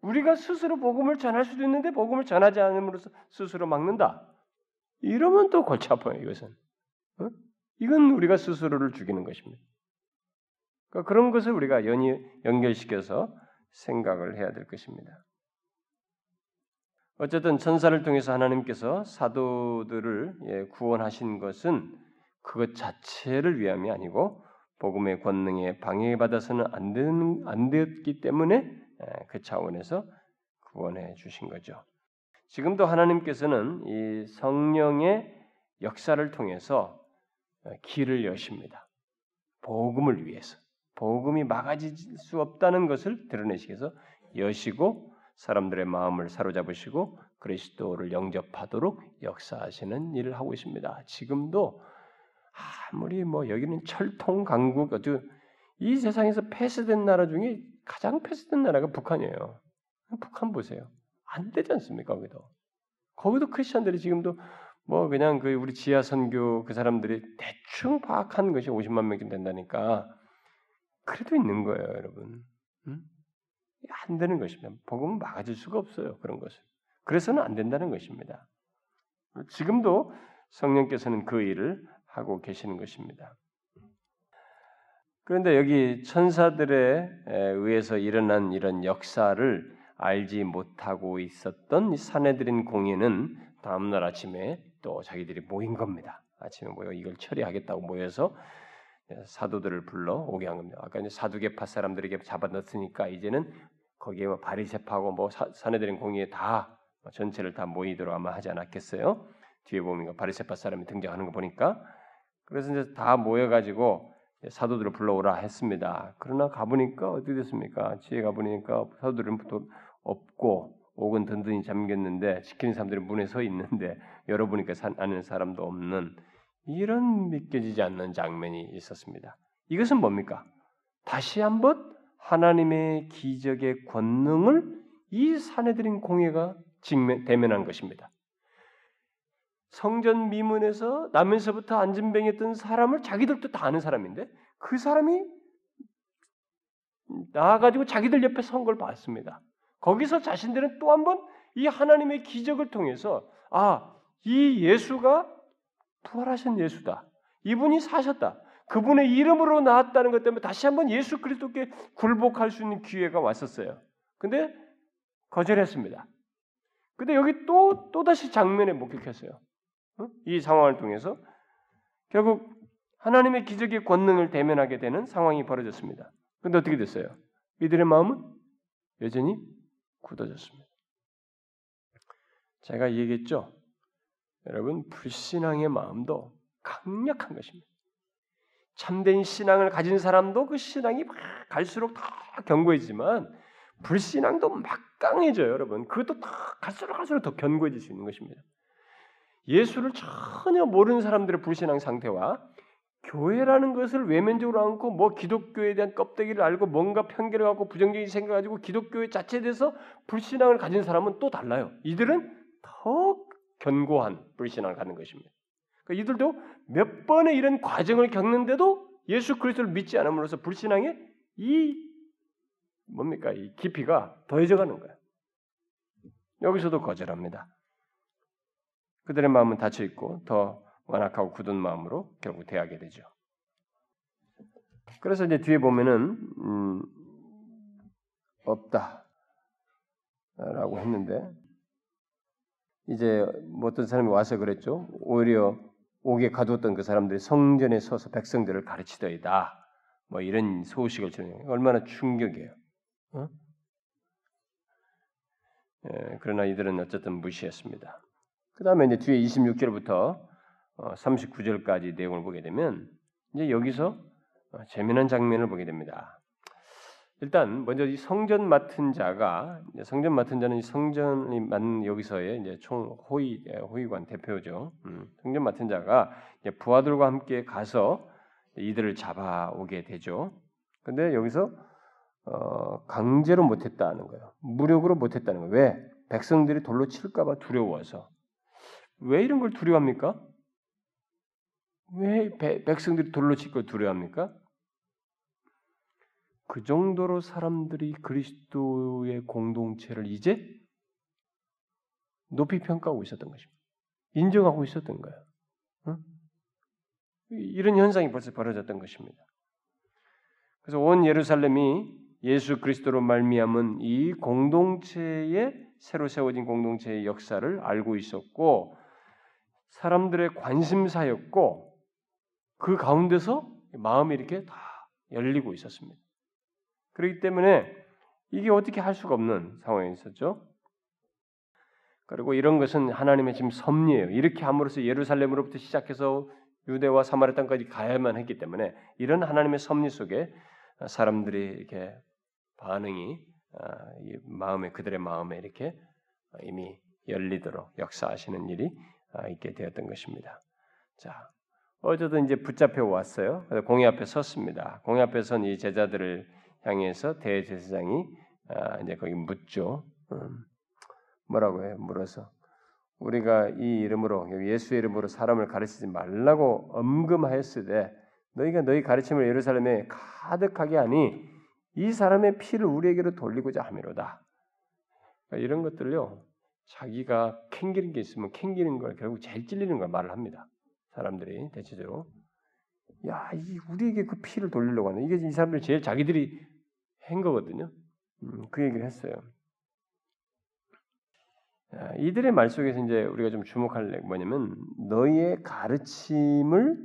Speaker 1: 우리가 스스로 복음을 전할 수도 있는데 복음을 전하지 않음으로써 스스로 막는다. 이러면 또 골치 아파요. 이것은. 어? 이건 우리가 스스로를 죽이는 것입니다. 그러니까 그런 것을 우리가 연이, 연결시켜서 생각을 해야 될 것입니다. 어쨌든 천사를 통해서 하나님께서 사도들을 예, 구원하신 것은 그것 자체를 위함이 아니고 복음의 권능에 방해받아서는 안, 되는, 안 되었기 때문에 예, 그 차원에서 구원해 주신 거죠. 지금도 하나님께서는 이 성령의 역사를 통해서 예, 길을 여십니다. 복음을 위해서. 복음이 막아질 수 없다는 것을 드러내시기 위해서 여시고 사람들의 마음을 사로잡으시고 그리스도를 영접하도록 역사하시는 일을 하고 있습니다. 지금도 아무리 뭐 여기는 철통 강국 어쩌 이 세상에서 폐쇄된 나라 중에 가장 폐쇄된 나라가 북한이에요. 북한 보세요. 안 되지 않습니까? 거기도. 거기도 크리스천들이 지금도 뭐 그냥 그 우리 지하 선교 그 사람들이 대충 파악한 것이 50만 명쯤 된다니까 그래도 있는 거예요, 여러분. 음? 안 되는 것입니다. 복음은 막아줄 수가 없어요, 그런 것을. 그래서는 안 된다는 것입니다. 지금도 성령께서는 그 일을 하고 계시는 것입니다. 그런데 여기 천사들에 의해서 일어난 이런 역사를 알지 못하고 있었던 사내들인 공예는 다음날 아침에 또 자기들이 모인 겁니다. 아침에 모여 이걸 처리하겠다고 모여서 사도들을 불러 오게 한 겁니다. 아까 이제 사두개파 사람들에게 잡아넣었으니까 이제는 거기에 뭐 바리새파고 뭐 사내들인 공의에 다 전체를 다 모이도록 아마 하지 않았겠어요? 뒤에 보면 바리새파 사람이 등장하는 거 보니까 그래서 이제 다 모여가지고 사도들을 불러오라 했습니다. 그러나 가보니까 어떻게 됐습니까? 지에 가보니까 사도들은 또 없고 옥은 든든히 잠겼는데 지키는 사람들이 문에 서 있는데 열어보니까 아는 사람도 없는 이런 믿겨지지 않는 장면이 있었습니다. 이것은 뭡니까? 다시 한번 하나님의 기적의 권능을 이 사내들인 공예가 직면, 대면한 것입니다. 성전 미문에서 나면서부터 안진뱅했던 사람을 자기들도 다 아는 사람인데 그 사람이 나와가지고 자기들 옆에 선 걸 봤습니다. 거기서 자신들은 또 한 번 이 하나님의 기적을 통해서 아, 이 예수가 부활하신 예수다. 이분이 사셨다. 그분의 이름으로 나왔다는 것 때문에 다시 한번 예수 그리스도께 굴복할 수 있는 기회가 왔었어요. 근데 거절했습니다. 근데 여기 또, 또다시 장면에 목격했어요. 이 상황을 통해서 결국 하나님의 기적의 권능을 대면하게 되는 상황이 벌어졌습니다. 근데 어떻게 됐어요? 이들의 마음은 여전히 굳어졌습니다. 제가 얘기했죠. 여러분 불신앙의 마음도 강력한 것입니다. 참된 신앙을 가진 사람도 그 신앙이 막 갈수록 더 견고해지만 불신앙도 막강해져요, 여러분. 그것도 더 갈수록 갈수록 더 견고해질 수 있는 것입니다. 예수를 전혀 모르는 사람들의 불신앙 상태와 교회라는 것을 외면적으로 안고 뭐 기독교에 대한 껍데기를 알고 뭔가 편견을 갖고 부정적인 생각을 가지고 기독교 자체에 대해서 불신앙을 가진 사람은 또 달라요. 이들은 더 견고한 불신앙을 갖는 것입니다. 그러니까 이들도 몇 번의 이런 과정을 겪는데도 예수 그리스도를 믿지 않음으로써 불신앙의 이 뭡니까 이 깊이가 더해져가는 거야. 여기서도 거절합니다. 그들의 마음은 닫혀 있고 더 완악하고 굳은 마음으로 결국 대하게 되죠. 그래서 이제 뒤에 보면은 음, 없다라고 했는데 이제 뭐 어떤 사람이 와서 그랬죠. 오히려 옥에 가두었던 그 사람들이 성전에 서서 백성들을 가르치더이다. 뭐 이런 소식을 전해 얼마나 충격이에요. 어? 예, 그러나 이들은 어쨌든 무시했습니다. 그 다음에 이제 뒤에 26절부터 39절까지 어, 내용을 보게 되면 이제 여기서 어, 재미난 장면을 보게 됩니다. 일단 먼저 이 성전 맡은 자가 성전 맡은 자는 성전이 맡는 여기서의 이제 총 호위 예, 호위관 대표죠. 음, 성전 맡은 자가 부하들과 함께 가서 이들을 잡아오게 되죠. 근데 여기서 어, 강제로 못했다는 거예요. 무력으로 못했다는 거예요. 왜? 백성들이 돌로 칠까봐 두려워서. 왜 이런 걸 두려워합니까? 왜 백성들이 돌로 칠 걸 두려워합니까? 그 정도로 사람들이 그리스도의 공동체를 이제 높이 평가하고 있었던 것입니다. 인정하고 있었던 거예요. 응? 이런 현상이 벌써 벌어졌던 것입니다. 그래서 온 예루살렘이 예수 그리스도로 말미암은 이 공동체의 새로 세워진 공동체의 역사를 알고 있었고 사람들의 관심사였고 그 가운데서 마음이 이렇게 다 열리고 있었습니다. 그렇기 때문에 이게 어떻게 할 수가 없는 상황이 있었죠. 그리고 이런 것은 하나님의 지금 섭리예요. 이렇게 함으로써 예루살렘으로부터 시작해서 유대와 사마리 땅까지 가야만 했기 때문에 이런 하나님의 섭리 속에 사람들이 이렇게 반응이 아, 마음에 그들의 마음에 이렇게 이미 열리도록 역사하시는 일이 아, 있게 되었던 것입니다. 자, 어제도 이제 붙잡혀 왔어요. 공회 앞에 섰습니다. 공회 앞에 선 이 제자들을 향해서 대제사장이 아, 이제 거기 묻죠. 음, 뭐라고 해요? 물어서 우리가 이 이름으로 예수의 이름으로 사람을 가르치지 말라고 엄금하였으되 너희가 너희 가르침을 예루살렘에 가득하게 하니 이 사람의 피를 우리에게로 돌리고자 함이로다. 그러니까 이런 것들요. 자기가 캥기는 게 있으면 캥기는 걸 결국 제일 찔리는 걸 말을 합니다. 사람들이 대체적으로 야, 이 우리에게 그 피를 돌리려고 하는 이게 이 사람들 제일 자기들이 한 거거든요. 음, 그 얘기를 했어요. 이들의 말 속에서 이제 우리가 좀 주목할 뭐냐면 너희의 가르침을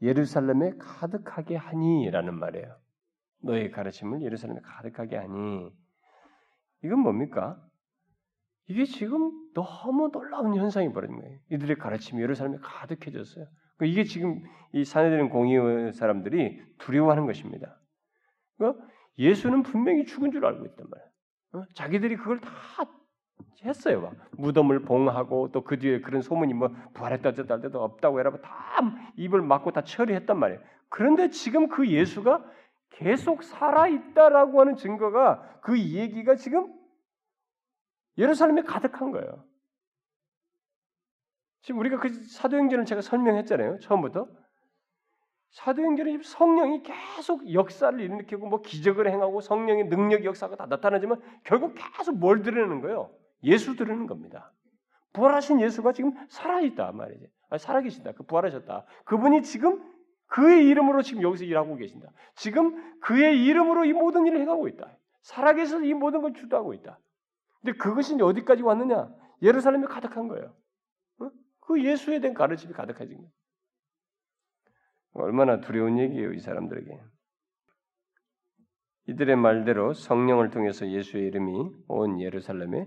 Speaker 1: 예루살렘에 가득하게 하니라는 말이에요. 너희의 가르침을 예루살렘에 가득하게 하니 이건 뭡니까? 이게 지금 너무 놀라운 현상이 벌어진 거예요. 이들의 가르침이 예루살렘에 가득해졌어요. 그러니까 이게 지금 이 사내들은 공의 사람들이 두려워하는 것입니다. 그러니까 예수는 분명히 죽은 줄 알고 있단 말이에요. 어? 자기들이 그걸 다 했어요. 막. 무덤을 봉하고 또 그 뒤에 그런 소문이 뭐 부활했다 어쨌다 할 때도 없다고 여러분 다 입을 막고 다 처리했단 말이에요. 그런데 지금 그 예수가 계속 살아 있다라고 하는 증거가 그 얘기가 지금 예루살렘에 가득한 거예요. 지금 우리가 그 사도행전을 제가 설명했잖아요. 처음부터 사도행전은 성령이 계속 역사를 일으키고 뭐 기적을 행하고 성령의 능력 역사가 다 나타나지만 결국 계속 뭘 드러내는 거예요? 예수 드러내는 겁니다. 부활하신 예수가 지금 살아있다 말이지. 아, 살아계신다. 그 부활하셨다. 그분이 지금 그의 이름으로 지금 여기서 일하고 계신다. 지금 그의 이름으로 이 모든 일을 행하고 있다. 살아계셔서 이 모든 걸 주도하고 있다. 근데 그것이 어디까지 왔느냐? 예루살렘에 가득한 거예요. 어? 그 예수에 대한 가르침이 가득해진 거예요. 얼마나 두려운 얘기예요, 이 사람들에게. 이들의 말대로 성령을 통해서 예수의 이름이 온 예루살렘에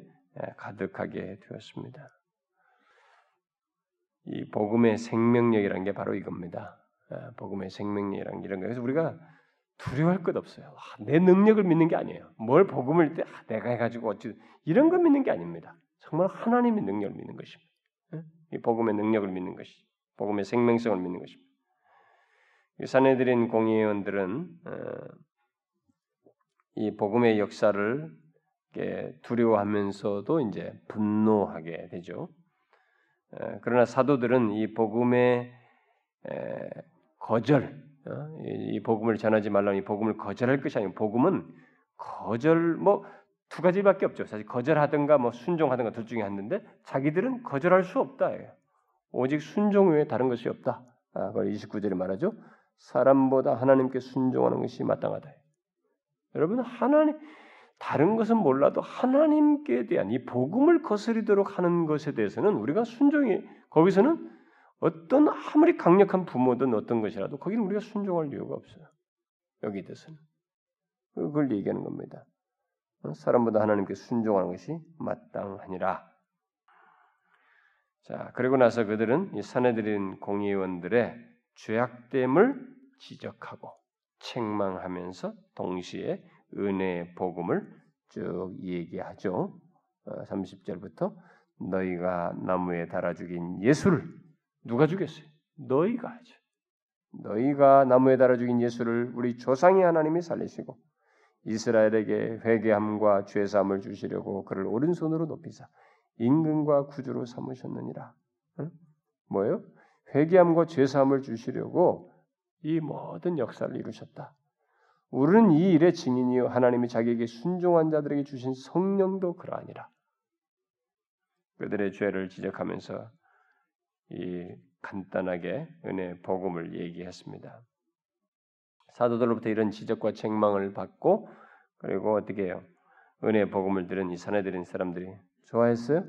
Speaker 1: 가득하게 되었습니다. 이 복음의 생명력이라는 게 바로 이겁니다. 복음의 생명력이라는 이런 거. 그래서 우리가 두려워할 것 없어요. 아, 내 능력을 믿는 게 아니에요. 뭘 복음을 때 아, 내가 해가지고 어찌 이런 거 믿는 게 아닙니다. 정말 하나님의 능력을 믿는 것입니다. 이 복음의 능력을 믿는 것이, 복음의 생명성을 믿는 것입니다. 사내들인 공의원들은 어, 이 복음의 역사를 두려워하면서도 이제 분노하게 되죠. 어, 그러나 사도들은 이 복음의 거절, 어, 이 복음을 전하지 말라는 이 복음을 거절할 것이 아니고 복음은 거절 뭐 두 가지밖에 없죠. 사실 거절하든가 뭐 순종하든가 둘 중에 하는데 자기들은 거절할 수 없다. 오직 순종 외에 다른 것이 없다. 아, 그걸 29절에 말하죠. 사람보다 하나님께 순종하는 것이 마땅하다. 여러분 하나님 다른 것은 몰라도 하나님께 대한 이 복음을 거스리도록 하는 것에 대해서는 우리가 순종이 거기서는 어떤 아무리 강력한 부모든 어떤 것이라도 거기는 우리가 순종할 이유가 없어요. 여기 대해서는 그걸 얘기하는 겁니다. 어? 사람보다 하나님께 순종하는 것이 마땅하니라. 자 그리고 나서 그들은 이 사내들인 공의원들의 죄악됨을 지적하고 책망하면서 동시에 은혜의 복음을 쭉 얘기하죠. 30절부터 너희가 나무에 달아 죽인 예수를 누가 죽였어요? 너희가 하죠. 너희가 나무에 달아 죽인 예수를 우리 조상의 하나님이 살리시고 이스라엘에게 회개함과 죄 사함을 주시려고 그를 오른손으로 높이사 임금과 구주로 삼으셨느니라. 응? 뭐예요? 회개함과 죄 사함을 주시려고 이 모든 역사를 이루셨다. 우리는 이 일의 증인이요 하나님이 자기에게 순종한 자들에게 주신 성령도 그러하니라. 그들의 죄를 지적하면서 이 간단하게 은혜 복음을 얘기했습니다. 사도들로부터 이런 지적과 책망을 받고 그리고 어떻게 해요? 은혜 복음을 들은 이 사내들인 사람들이 좋아했어요?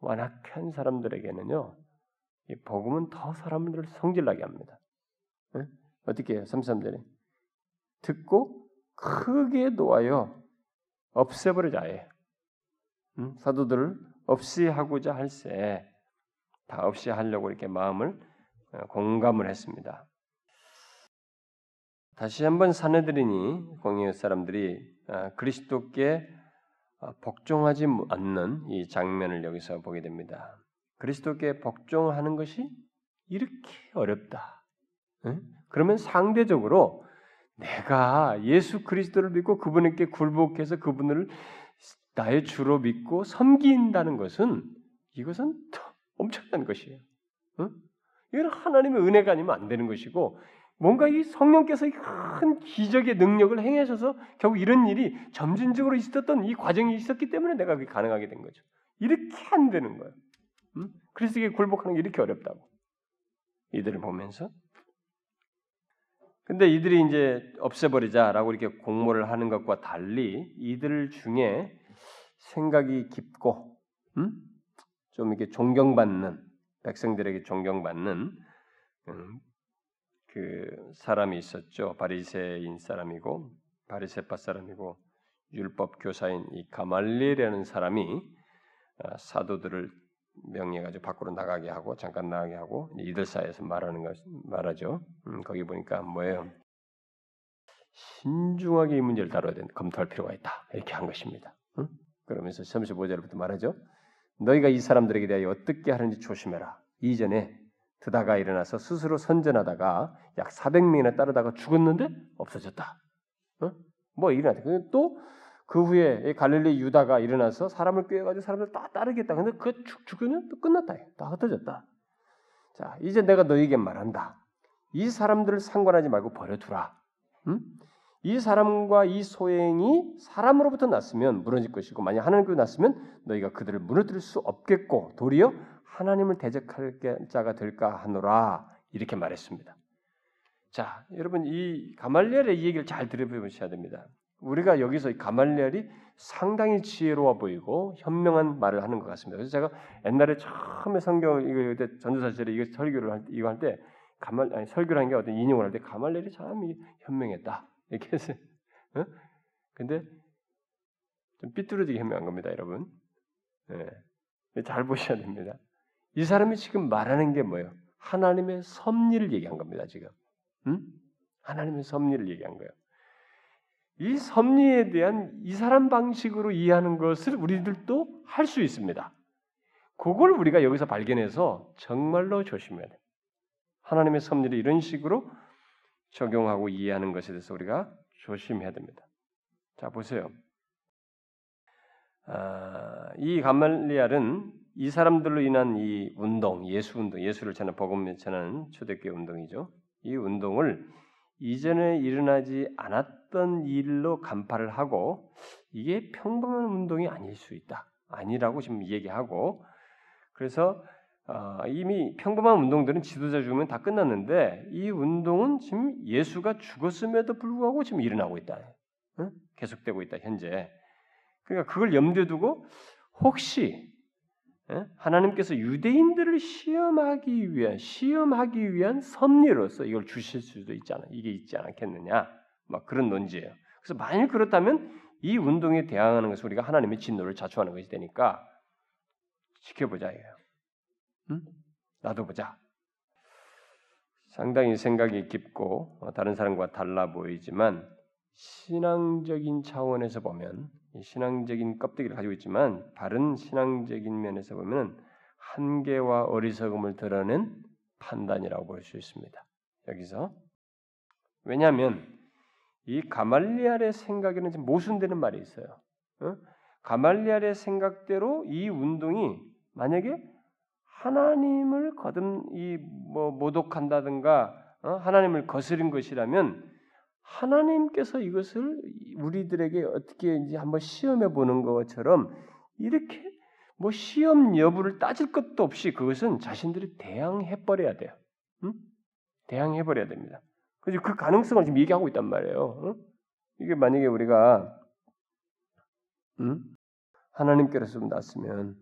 Speaker 1: 완악한 사람들에게는요, 이 복음은 더 사람들을 성질나게 합니다. 네? 어떻게 해요? 33절에 듣고 크게 놓아요. 없애버리자 해. 음? 사도들을 없이 하고자 할세 다 없이 하려고 이렇게 마음을 어, 공감을 했습니다. 다시 한번 사내들이니 공의 사람들이 아, 그리스도께 아, 복종하지 않는 이 장면을 여기서 보게 됩니다. 그리스도께 복종하는 것이 이렇게 어렵다. 그러면 상대적으로 내가 예수 그리스도를 믿고 그분에게 굴복해서 그분을 나의 주로 믿고 섬긴다는 것은 이것은 엄청난 것이에요. 이건 하나님의 은혜가 아니면 안 되는 것이고 뭔가 이 성령께서 큰 기적의 능력을 행하셔서 결국 이런 일이 점진적으로 있었던 이 과정이 있었기 때문에 내가 그게 가능하게 된 거죠. 이렇게 안 되는 거예요. 음? 그리스도에 굴복하는 게 이렇게 어렵다고. 이들을 보면서. 근데 이들이 이제 없애버리자라고 이렇게 공모를 하는 것과 달리 이들 중에 생각이 깊고, 음? 좀 이렇게 존경받는 백성들에게 존경받는 음, 그 사람이 있었죠. 바리새인 사람이고 바리새파 사람이고 율법 교사인 이 가말리라는 사람이 아, 사도들을 명예가지고 밖으로 나가게 하고 잠깐 나가게 하고 이들 사이에서 말하는 것 말하죠. 음, 거기 보니까 뭐예요? 신중하게 이 문제를 다뤄야 된다. 검토할 필요가 있다. 이렇게 한 것입니다. 응? 그러면서 35절부터 말하죠. 너희가 이 사람들에게 대하여 어떻게 하는지 조심해라. 이전에 드다가 일어나서 스스로 선전하다가 약 400명이나 따르다가 죽었는데 없어졌다. 어? 뭐 일어났다. 또 그 후에 갈릴리 유다가 일어나서 사람을 꿰가지고 사람들 다 따르겠다. 근데 그 죽으면 또 끝났다. 다 흩어졌다. 자, 이제 내가 너에게 말한다. 이 사람들을 상관하지 말고 버려두라. 응? 이 사람과 이 소행이 사람으로부터 났으면 무너질 것이고 만약 하나님께로 났으면 너희가 그들을 무너뜨릴 수 없겠고 도리어 하나님을 대적할 자가 될까 하노라 이렇게 말했습니다. 자, 여러분 이 가말리엘의 이 얘기를 잘 들어보셔야 됩니다. 우리가 여기서 이 가말리엘이 상당히 지혜로워 보이고 현명한 말을 하는 것 같습니다. 그래서 제가 옛날에 처음에 성경 이거 전도사 시절에 이거 설교를 할 때, 이거 할 때 가말 아니 설교를 한 게 어떤 인용을 할 때 가말리엘이 참 현명했다 이렇게 해서 어? 근데 좀 삐뚤어지게 현명한 겁니다, 여러분. 네. 잘 보셔야 됩니다. 이 사람이 지금 말하는 게 뭐예요? 하나님의 섭리를 얘기한 겁니다, 지금. 음? 하나님의 섭리를 얘기한 거예요. 이 섭리에 대한 이 사람 방식으로 이해하는 것을 우리들도 할 수 있습니다. 그걸 우리가 여기서 발견해서 정말로 조심해야 돼요. 하나님의 섭리를 이런 식으로 적용하고 이해하는 것에 대해서 우리가 조심해야 됩니다. 자, 보세요. 아, 이 감말리알은 이 사람들로 인한 이 운동, 예수 운동, 예수를 전하 복음 전하는 초대교회 운동이죠. 이 운동을 이전에 일어나지 않았 던 일로 간파를 하고 이게 평범한 운동이 아닐 수 있다. 아니라고 지금 얘기하고 그래서 어, 이미 평범한 운동들은 지도자 죽으면 다 끝났는데 이 운동은 지금 예수가 죽었음에도 불구하고 지금 일어나고 있다. 응? 계속되고 있다 현재. 그러니까 그걸 염두에 두고 혹시 예? 하나님께서 유대인들을 시험하기 위한 시험하기 위한 섭리로서 이걸 주실 수도 있잖아. 이게 있지 않겠느냐? 막 그런 논지예요. 그래서 만일 그렇다면 이 운동에 대항하는 것은 우리가 하나님의 진노를 자초하는 것이 되니까 지켜보자 이거예요. 응? 놔둬보자. 상당히 생각이 깊고 어, 다른 사람과 달라 보이지만 신앙적인 차원에서 보면 신앙적인 껍데기를 가지고 있지만 바른 신앙적인 면에서 보면 한계와 어리석음을 드러낸 판단이라고 볼 수 있습니다. 여기서 왜냐하면 이 가말리알의 생각에는 지금 모순되는 말이 있어요. 어? 가말리알의 생각대로 이 운동이 만약에 하나님을 거듭 이뭐 모독한다든가 어? 하나님을 거스린 것이라면 하나님께서 이것을 우리들에게 어떻게 이제 한번 시험해 보는 것처럼 이렇게 뭐 시험 여부를 따질 것도 없이 그것은 자신들이 대항해 버려야 돼요. 응? 대항해 버려야 됩니다. 그래서 그 가능성을 지금 얘기하고 있단 말이에요. 응? 이게 만약에 우리가 응? 하나님께로서 났으면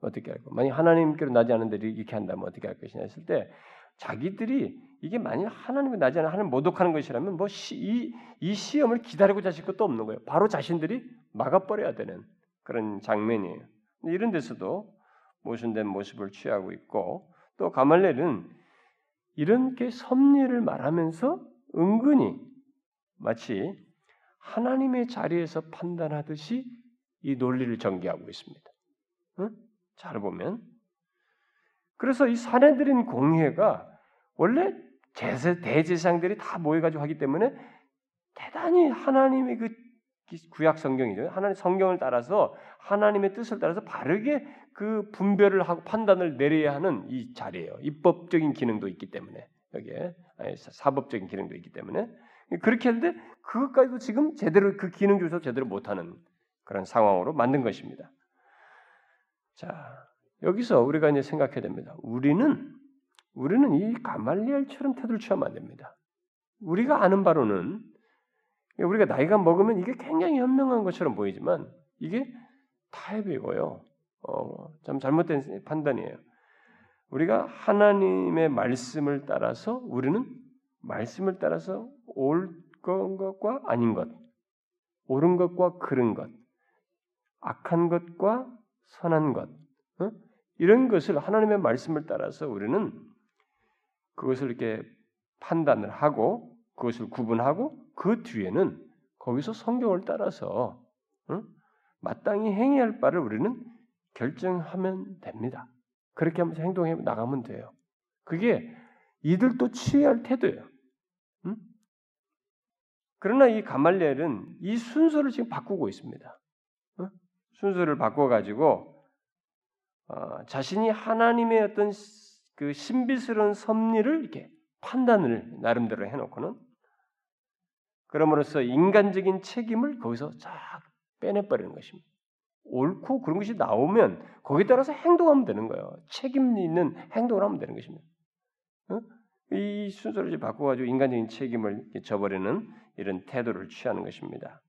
Speaker 1: 어떻게 할 거? 만약 하나님께로 나지 않은데 이렇게 한다면 어떻게 할 것이냐 했을 때 자기들이 이게 만약 하나님이 나지 않아 하나님 모독하는 것이라면 뭐 이 이 시험을 기다리고 자실 것도 없는 거예요. 바로 자신들이 막아버려야 되는 그런 장면이에요. 이런 데서도 모순된 모습을 취하고 있고 또 가말렐은 이렇게 섭리를 말하면서 은근히 마치 하나님의 자리에서 판단하듯이 이 논리를 전개하고 있습니다. 응? 잘 보면 그래서 이 사내들인 공회가 원래 제세 대제사장들이 다 모여가지고 하기 때문에 대단히 하나님의 그 구약 성경이죠. 하나님 성경을 따라서 하나님의 뜻을 따라서 바르게 그 분별을 하고 판단을 내려야 하는 이 자리예요. 입법적인 기능도 있기 때문에 여기에 사법적인 기능도 있기 때문에 그렇게 했는데 그것까지도 지금 제대로 그 기능 중에서 제대로 못하는 그런 상황으로 만든 것입니다. 자 여기서 우리가 이제 생각해야 됩니다. 우리는 우리는 이 가말리엘처럼 태도를 취하면 안 됩니다. 우리가 아는 바로는 우리가 나이가 먹으면 이게 굉장히 현명한 것처럼 보이지만 이게 타협이고요. 어, 참 잘못된 판단이에요. 우리가 하나님의 말씀을 따라서 우리는 말씀을 따라서 옳은 것과 아닌 것, 옳은 것과 그른 것, 악한 것과 선한 것, 어? 이런 것을 하나님의 말씀을 따라서 우리는 그것을 이렇게 판단을 하고 그것을 구분하고 그 뒤에는 거기서 성경을 따라서 어? 마땅히 행해야 할 바를 우리는 결정하면 됩니다. 그렇게 하면서 행동해 나가면 돼요. 그게 이들도 취해야 할 태도예요. 응? 그러나 이 가말리엘은 이 순서를 지금 바꾸고 있습니다. 어? 순서를 바꿔가지고 어, 자신이 하나님의 어떤 그 신비스러운 섭리를 이렇게 판단을 나름대로 해놓고는 그럼으로써 인간적인 책임을 거기서 쫙 빼내버리는 것입니다. 옳고 그런 것이 나오면 거기에 따라서 행동하면 되는 거예요. 책임 있는 행동을 하면 되는 것입니다. 어? 이 순서를 이제 바꿔가지고 인간적인 책임을 저버리는 이런 태도를 취하는 것입니다.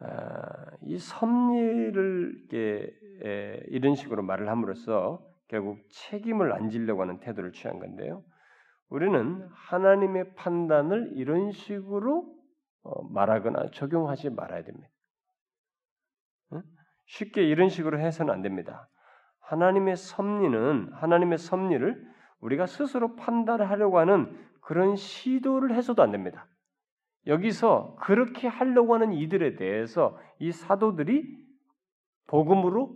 Speaker 1: 아, 이 섭리를 이런 식으로 말을 함으로써 결국 책임을 안 지려고 하는 태도를 취한 건데요. 우리는 하나님의 판단을 이런 식으로 어, 말하거나 적용하지 말아야 됩니다. 쉽게 이런 식으로 해서는 안 됩니다. 하나님의 섭리는 하나님의 섭리를 우리가 스스로 판단하려고 하는 그런 시도를 해서도 안 됩니다. 여기서 그렇게 하려고 하는 이들에 대해서 이 사도들이 복음으로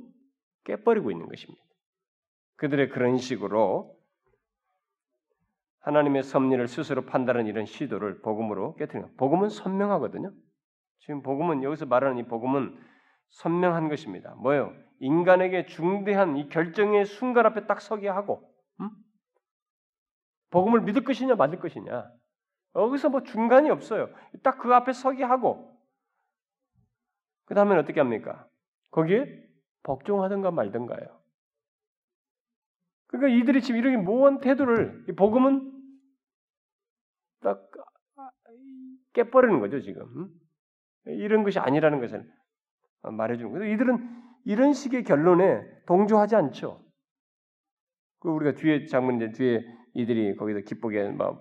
Speaker 1: 깨버리고 있는 것입니다. 그들의 그런 식으로 하나님의 섭리를 스스로 판단하는 이런 시도를 복음으로 깨뜨리는 복음은 선명하거든요. 지금 복음은 여기서 말하는 이 복음은 선명한 것입니다. 뭐요? 인간에게 중대한 이 결정의 순간 앞에 딱 서게 하고, 음? 복음을 믿을 것이냐 말을 것이냐. 여기서 뭐 중간이 없어요. 딱 그 앞에 서게 하고, 그 다음엔 어떻게 합니까? 거기에 복종하든가 말든가요. 그러니까 이들이 지금 이렇게 모한 태도를 복음은 딱 깨버리는 거죠 지금 이런 것이 아니라는 것을 말해주는 거예요. 이들은 이런 식의 결론에 동조하지 않죠. 그 우리가 뒤에 장문 이제 뒤에 이들이 거기서 기쁘게 막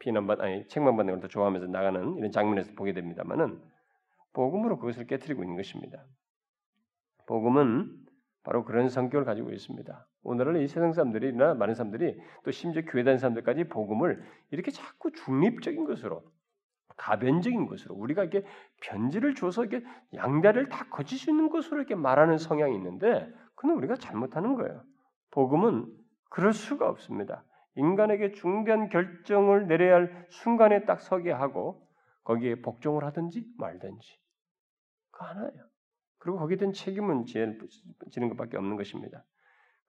Speaker 1: 비난받 아니 책망받는 걸 더 좋아하면서 나가는 이런 장면에서 보게 됩니다만은 복음으로 그것을 깨뜨리고 있는 것입니다. 복음은 바로 그런 성격을 가지고 있습니다. 오늘은 이 세상 사람들이나 많은 사람들이 또 심지어 교회 다니는 사람들까지 복음을 이렇게 자꾸 중립적인 것으로 가변적인 것으로 우리가 이렇게 편지를 줘서 이렇게 양다리를 다 거칠 수 있는 것으로 이렇게 말하는 성향이 있는데 그는 우리가 잘못하는 거예요. 복음은 그럴 수가 없습니다. 인간에게 중대한 결정을 내려야 할 순간에 딱 서게 하고 거기에 복종을 하든지 말든지 그 하나예요. 그리고 거기에 대한 책임은 지는 것밖에 없는 것입니다.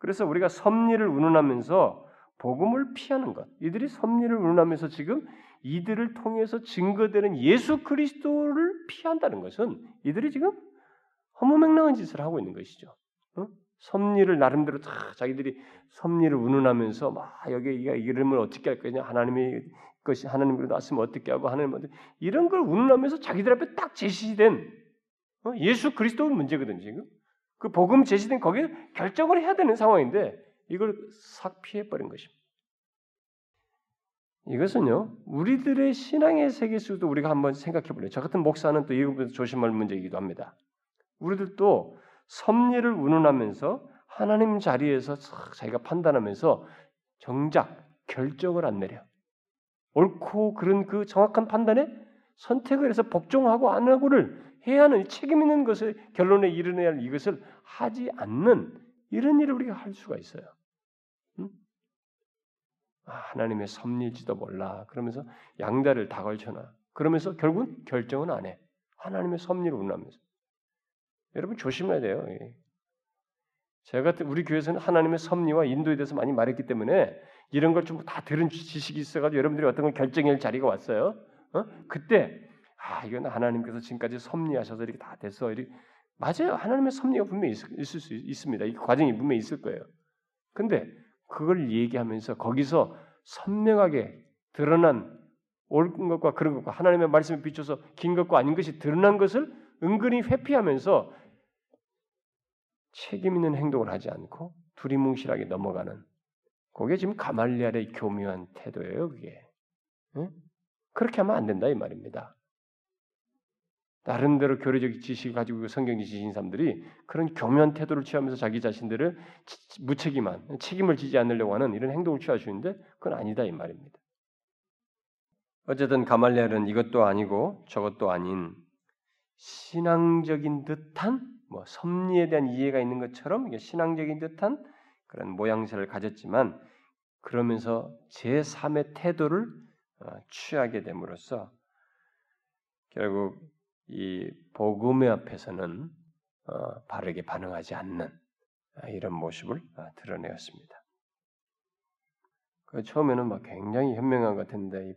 Speaker 1: 그래서 우리가 섭리를 운운하면서 복음을 피하는 것, 이들이 섭리를 운운하면서 지금 이들을 통해서 증거되는 예수 그리스도를 피한다는 것은 이들이 지금 허무맹랑한 짓을 하고 있는 것이죠. 어? 섭리를 나름대로 다 자기들이 섭리를 운운하면서 막 여기 이름을 어떻게 할 거냐 하나님이 것이 하나님으로 나으면 어떻게 하고 하나님 어떻게 이런 걸 운운하면서 자기들 앞에 딱 제시된 어? 예수 그리스도 문제거든 지금 그 복음 제시된 거기에 결정을 해야 되는 상황인데 이걸 싹 피해 버린 것입니다. 이것은요 우리들의 신앙의 세계 속도 우리가 한번 생각해 볼래요. 저 같은 목사는 또 이것부터 조심할 문제이기도 합니다. 우리들도 섭리를 운운하면서 하나님 자리에서 자기가 판단하면서 정작 결정을 안 내려. 옳고 그런 그 정확한 판단에 선택을 해서 복종하고 안 하고를 해야 하는 책임 있는 것을 결론에 이르러야 할 이것을 하지 않는 이런 일을 우리가 할 수가 있어요. 응? 아, 하나님의 섭리지도 몰라. 그러면서 양다를 다 걸쳐놔. 그러면서 결국은 결정은 안 해. 하나님의 섭리를 운하면서. 여러분 조심해야 돼요. 제가 우리 교회에서는 하나님의 섭리와 인도에 대해서 많이 말했기 때문에 이런 걸 좀 다 들은 지식이 있어가지고 여러분들이 어떤 걸 결정할 자리가 왔어요. 어? 그때 아 이건 하나님께서 지금까지 섭리하셔서 이렇게 다 됐어. 이렇게 맞아요. 하나님의 섭리가 분명히 있, 을 수 있습니다. 이 과정이 분명히 있을 거예요. 근데 그걸 얘기하면서 거기서 선명하게 드러난 옳은 것과 그런 것과 하나님의 말씀에 비춰서 긴 것과 아닌 것이 드러난 것을 은근히 회피하면서 책임 있는 행동을 하지 않고 두리뭉실하게 넘어가는 그게 지금 가말리알의 교묘한 태도예요. 그게 응? 그렇게 하면 안 된다 이 말입니다. 나름대로 교리적 지식을 가지고 성경 지신 사람들이 그런 교묘한 태도를 취하면서 자기 자신들을 무책임한 책임을 지지 않으려고 하는 이런 행동을 있는데 그건 아니다 이 말입니다. 어쨌든 가말리알은 이것도 아니고 저것도 아닌 신앙적인 듯한 뭐 섭리에 대한 이해가 있는 것처럼 신앙적인 듯한 그런 모양새를 가졌지만 그러면서 제3의 태도를 어, 취하게 됨으로써 결국 이 복음의 앞에서는 어, 바르게 반응하지 않는 아, 이런 모습을 아, 드러내었습니다. 그 처음에는 막 굉장히 현명한 것 같은데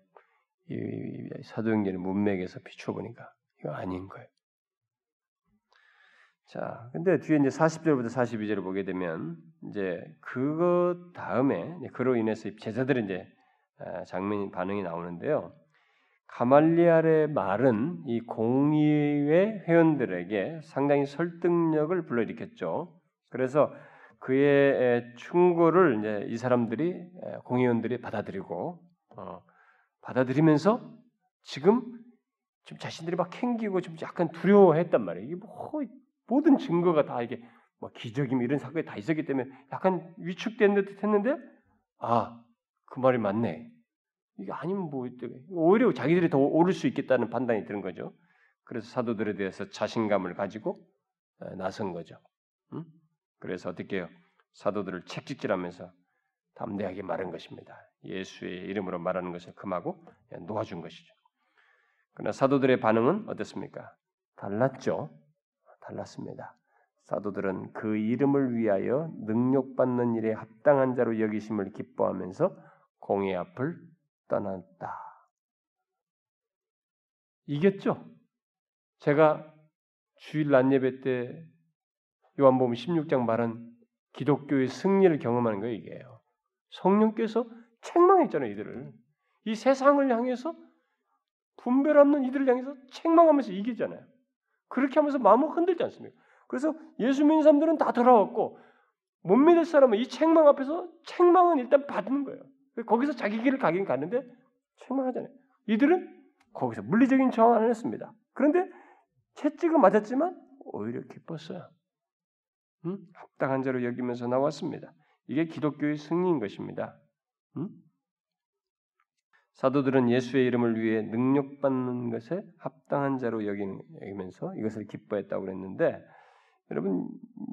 Speaker 1: 이, 이 사도행전의 문맥에서 비춰보니까 이거 아닌 거예요. 자, 근데 뒤에 이제 40절부터 42절을 보게 되면 이제 그것 다음에 그로 인해서 제자들의 이제 아, 장면 반응이 나오는데요. 가말리알의 말은 이 공의회 회원들에게 상당히 설득력을 불러일으켰죠. 그래서 그의 충고를 이제 이 사람들이 공의원들이 받아들이고 어, 받아들이면서 지금 좀 자신들이 막 캥기고 좀 약간 두려워했단 말이에요. 이게 뭐 모든 증거가 다 이게 뭐 기적임 이런 사건이 다 있었기 때문에 약간 위축된 듯 했는데 아 그 말이 맞네. 이게 아니면 뭐 오히려 자기들이 더 오를 수 있겠다는 판단이 드는 거죠. 그래서 사도들에 대해서 자신감을 가지고 나선 거죠. 음? 그래서 어떻게 해요? 사도들을 책찍질하면서 담대하게 말한 것입니다. 예수의 이름으로 말하는 것을 금하고 놓아준 것이죠. 그러나 사도들의 반응은 어떻습니까? 달랐죠. 달랐습니다. 사도들은 그 이름을 위하여 능력받는 일에 합당한 자로 여기심을 기뻐하면서 공의 앞을 떠났다. 이겼죠? 제가 주일 낮 예배 때 요한복음 16장 말한 기독교의 승리를 경험하는 거예요, 이게요. 성령께서 책망했잖아요, 이들을. 이 세상을 향해서 분별 없는 이들을 향해서 책망하면서 이기잖아요. 그렇게 하면서 마음을 흔들지 않습니까? 그래서 예수 믿는 사람들은 다 돌아왔고 못 믿을 사람은 이 책망 앞에서 책망은 일단 받는 거예요. 거기서 자기 길을 가긴 가는데 책망하잖아요. 이들은 거기서 물리적인 저항 안 했습니다. 그런데 채찍을 맞았지만 오히려 기뻤어요. 음? 합당한 자로 여기면서 나왔습니다. 이게 기독교의 승리인 것입니다. 음? 사도들은 예수의 이름을 위해 능력받는 것에 합당한 자로 여기면서 이것을 기뻐했다고 그랬는데 여러분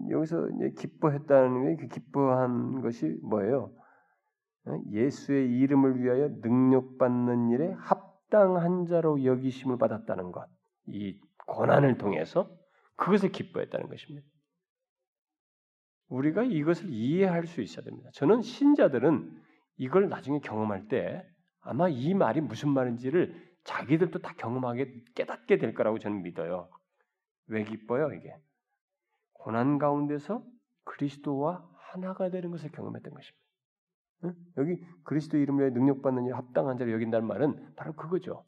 Speaker 1: 여기서 기뻐했다는 게그 기뻐한 것이 뭐예요? 어? 예수의 이름을 위하여 능력받는 일에 합당한 자로 여기심을 받았다는 것, 이 고난을 통해서 그것을 기뻐했다는 것입니다. 우리가 이것을 이해할 수 있어야 됩니다. 저는 신자들은 이걸 나중에 경험할 때 아마 이 말이 무슨 말인지를 자기들도 다 경험하게 깨닫게 될 거라고 저는 믿어요. 왜 기뻐요, 이게? 고난 가운데서 그리스도와 하나가 되는 것을 경험했던 것입니다. 응? 여기 그리스도 이름으로 능력받는 일 합당한 자를 여긴다는 말은 바로 그거죠.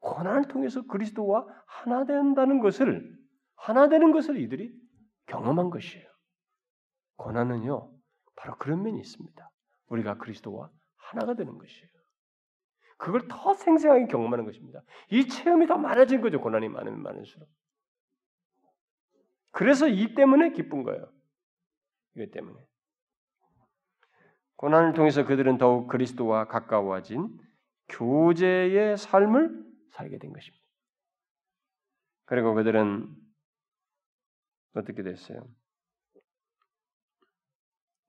Speaker 1: 고난을 통해서 그리스도와 하나 된다는 것을 하나 되는 것을 이들이 경험한 것이에요. 고난은요, 바로 그런 면이 있습니다. 우리가 그리스도와 하나가 되는 것이에요. 그걸 더 생생하게 경험하는 것입니다. 이 체험이 더 많아진 거죠. 고난이 많으면 많을수록. 그래서 이 때문에 기쁜 거예요. 이것 때문에. 고난을 통해서 그들은 더욱 그리스도와 가까워진 교제의 삶을 살게 된 것입니다. 그리고 그들은 어떻게 됐어요?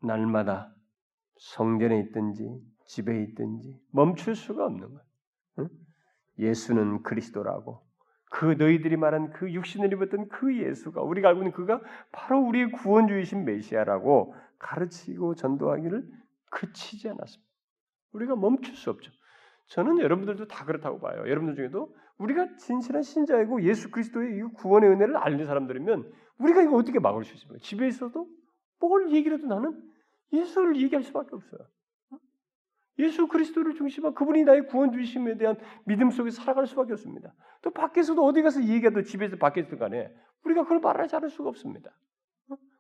Speaker 1: 날마다 성전에 있든지 집에 있든지 멈출 수가 없는 거예요. 응? 예수는 그리스도라고 그 너희들이 말한 그 육신을 입었던 그 예수가 우리가 알고 있는 그가 바로 우리의 구원주이신 메시아라고 가르치고 전도하기를 그치지 않았습니다. 우리가 멈출 수 없죠. 저는 여러분들도 다 그렇다고 봐요. 여러분들 중에도 우리가 진실한 신자이고 예수 그리스도의 이 구원의 은혜를 알는 사람들이면 우리가 이거 어떻게 막을 수 있습니까? 집에 있어도 뭘 얘기라도 나는 예수를 얘기할 수밖에 없어요. 예수 그리스도를 중심한 그분이 나의 구원 주심에 대한 믿음 속에서 살아갈 수밖에 없습니다. 또 밖에서도 어디 가서 얘기해도 집에서 밖에서 간에 우리가 그걸 말하지 않을 수가 없습니다.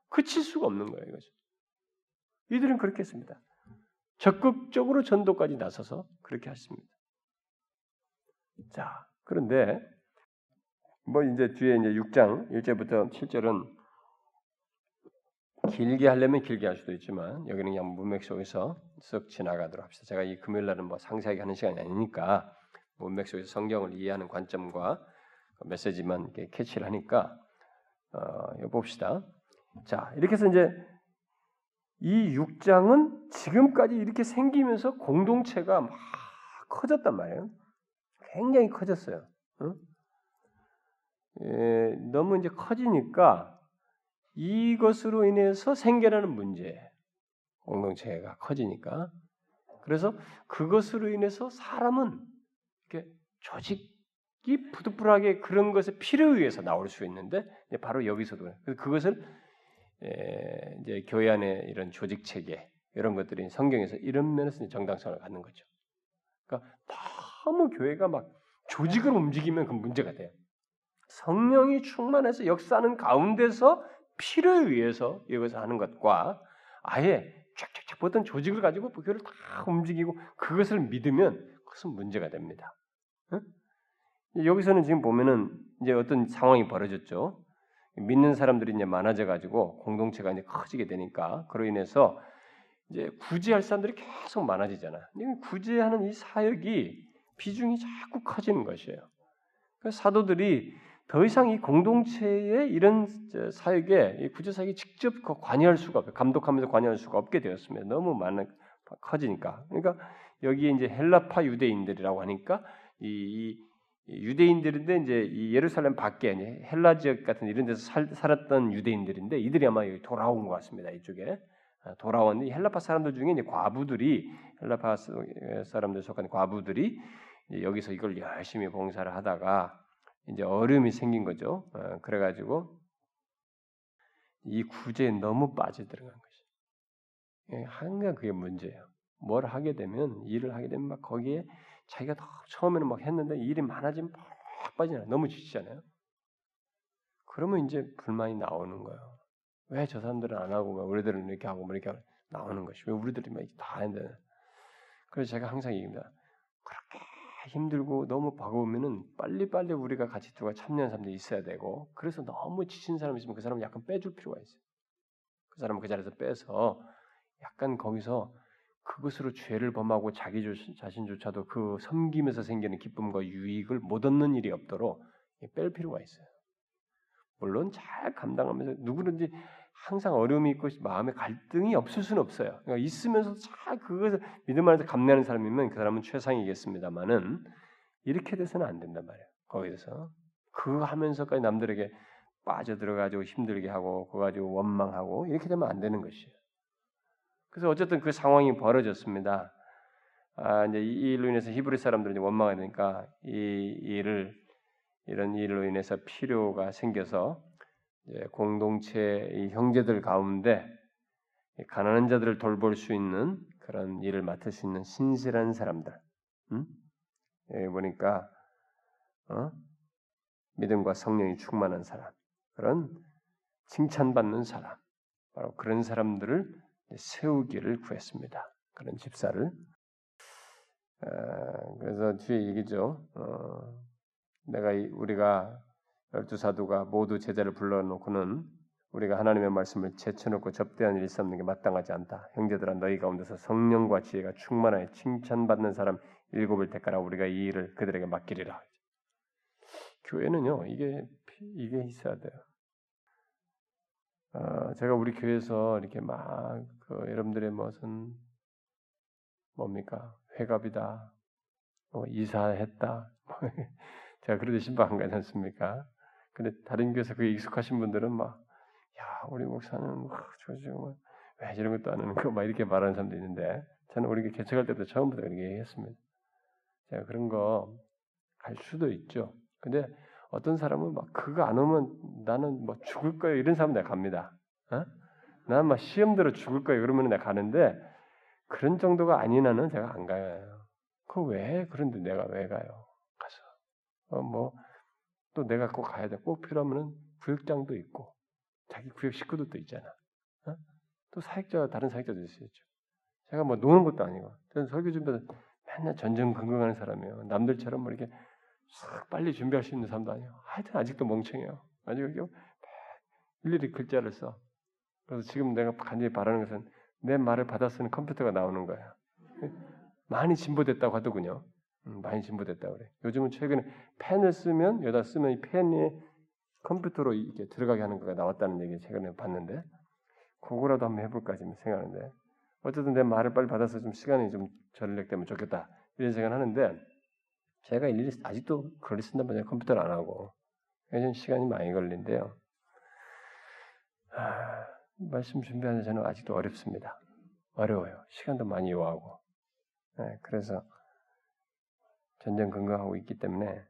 Speaker 1: 그칠 수가 없는 거예요, 이것이. 이들은 그렇게 했습니다. 적극적으로 전도까지 나서서 그렇게 하십니다. 자, 그런데 뭐 이제 뒤에 이제 6장 1절부터 7절은 길게 하려면 길게 할 수도 있지만 여기는 그냥 문맥 속에서 쓱 지나가도록 합시다. 제가 이 금요일 날은 뭐 상세하게 하는 시간이 아니니까 문맥 속에서 성경을 이해하는 관점과 그 메시지만 이렇게 캐치를 하니까 어, 봅시다. 자 이렇게 해서 이제 이 6장은 지금까지 이렇게 생기면서 공동체가 막 커졌단 말이에요. 굉장히 커졌어요. 응? 예, 너무 이제 커지니까 이것으로 인해서 생겨나는 문제, 공동체가 커지니까. 그래서 그것으로 인해서 사람은 이렇게 조직이 부득불하게 그런 것에 필요에 의해서 나올 수 있는데 바로 여기서도 그것을 이제 교회 안에 이런 조직 체계 이런 것들이 성경에서 이런 면에서 정당성을 갖는 거죠. 그러니까 너무 교회가 막 조직을 움직이면 그 문제가 돼요. 성령이 충만해서 역사하는 가운데서 필요에 의해서 이것을 하는 것과 아예 쫙쫙쫙 어떤 조직을 가지고 교회를 다 움직이고 그것을 믿으면 그것은 문제가 됩니다. 응? 여기서는 지금 보면은 이제 어떤 상황이 벌어졌죠. 믿는 사람들이 이제 많아져 가지고 공동체가 이제 커지게 되니까 그로 인해서 이제 구제할 사람들이 계속 많아지잖아. 구제하는 이 사역이 비중이 자꾸 커지는 것이에요. 사도들이 더 이상 이 공동체의 이런 사역에 구제 사역이 직접 관여할 수가 없어요. 감독하면서 관여할 수가 없게 되었습니다. 너무 많은 커지니까. 그러니까 여기에 이제 헬라파 유대인들이라고 하니까 이, 이 유대인들인데 이제 이 예루살렘 밖에 헬라 지역 같은 이런 데서 살, 살았던 유대인들인데 이들이 아마 여기 돌아온 것 같습니다. 이쪽에 아, 돌아온 헬라파 사람들 중에 이제 과부들이 헬라파 사람들 속한 과부들이 여기서 이걸 열심히 봉사를 하다가 이제 얼음이 생긴 거죠. 어, 그래가지고 이 구제에 너무 빠져들어간 것이. 예, 항상 그게 문제예요. 뭘 하게 되면 일을 하게 되면 막 거기에 자기가 더 처음에는 막 했는데 일이 많아지면 팍 빠지잖아요. 너무 지치잖아요. 그러면 이제 불만이 나오는 거예요. 왜 저 사람들은 안 하고 막 우리들은 이렇게 하고 뭐 이렇게 나오는 것이 왜 우리들이 막다 했는데 그래서 제가 항상 얘기합니다. 그렇게 힘들고 너무 버거우면은 빨리빨리 우리가 같이 들어가 참여하는 사람들이 있어야 되고 그래서 너무 지친 사람이 있으면 그 사람을 약간 빼줄 필요가 있어요. 그 사람은 그 자리에서 빼서 약간 거기서 그것으로 죄를 범하고 자기 자신조차도 그 섬김에서 생기는 기쁨과 유익을 못 얻는 일이 없도록 뺄 필요가 있어요. 물론 잘 감당하면서 누구든지 항상 어려움이 있고 마음에 갈등이 없을 수는 없어요. 그러니까 있으면서 잘 그것을 믿음 안에서 감내하는 사람이면 그 사람은 최상이겠습니다만은 이렇게 돼서는 안 된단 말이에요. 거기서 그거 하면서까지 남들에게 빠져 들어가지고 힘들게 하고 그거 가지고 원망하고 이렇게 되면 안 되는 것이에요. 그래서 어쨌든 그 상황이 벌어졌습니다. 아, 이제 이 일로 인해서 히브리 사람들이 원망하게 되니까 이 일을 이런 일로 인해서 필요가 생겨서 공동체 형제들 가운데 가난한 자들을 돌볼 수 있는 그런 일을 맡을 수 있는 신실한 사람들. 음? 여기 보니까 어? 믿음과 성령이 충만한 사람, 그런 칭찬받는 사람, 바로 그런 사람들을 세우기를 구했습니다. 그런 집사를. 어, 그래서 뒤에 얘기죠. 어, 내가 우리가 열두 사도가 모두 제자를 불러놓고는 우리가 하나님의 말씀을 제쳐놓고 접대한 일이 있었는 게 마땅하지 않다. 형제들아 너희 가운데서 성령과 지혜가 충만하여 칭찬받는 사람 일곱을 택하라 우리가 이 일을 그들에게 맡기리라. 교회는요 이게 이게 있어야 돼요. 어, 제가 우리 교회에서 이렇게 막 그 여러분들의 무슨 뭡니까 회갑이다, 뭐 이사했다, 제가 그러듯 신방 안 가지 않습니까? 근데 다른 교회에서 그게 익숙하신 분들은 막, 야, 우리 목사는, 와, 저, 저, 왜 이런 것도 안 하는 거, 막 이렇게 말하는 사람도 있는데, 저는 우리 개척할 때부터 처음부터 그렇게 얘기했습니다. 제가 그런 거 갈 수도 있죠. 근데 어떤 사람은 막 그거 안 오면 나는 뭐 죽을 거예요 이런 사람 내가 갑니다. 어? 나는 막 시험 들어 죽을 거예요 그러면 내가 가는데 그런 정도가 아니나는 제가 안 가요. 그 왜 그런데 내가 왜 가요? 가서 어, 뭐또 내가 꼭 가야 돼. 꼭 필요하면은 구역장도 있고 자기 구역 식구들도 있잖아. 어? 또 사역자 다른 사역자도 있어야죠. 제가 뭐 노는 것도 아니고 저는 설교 준비도 맨날 전전 긍긍하는 사람이에요. 남들처럼 뭐 이렇게 싹 빨리 준비할 수 있는 사람도 아니에요. 하여튼 아직도 멍청해요. 아직 이렇게 일일이 글자를 써. 그래서 지금 내가 간절히 바라는 것은 내 말을 받아 쓰는 컴퓨터가 나오는 거야. 많이 진보됐다고 하더군요. 음, 많이 진보됐다 그래. 요즘은 최근에 펜을 쓰면 여기다 쓰면 이 펜이 컴퓨터로 이렇게 들어가게 하는 거가 나왔다는 얘기 최근에 봤는데 그거라도 한번 해볼까 지금 생각하는데 어쨌든 내 말을 빨리 받아서 좀 시간이 좀 전력되면 좋겠다 이런 생각을 하는데 제가 일일이 아직도 글을 쓴단 말이에요 컴퓨터를 안 하고 요즘 시간이 많이 걸린대요. 아, 말씀 준비하는 저는 아직도 어렵습니다. 어려워요. 시간도 많이 요하고. 네, 그래서 전전긍긍하고 있기 때문에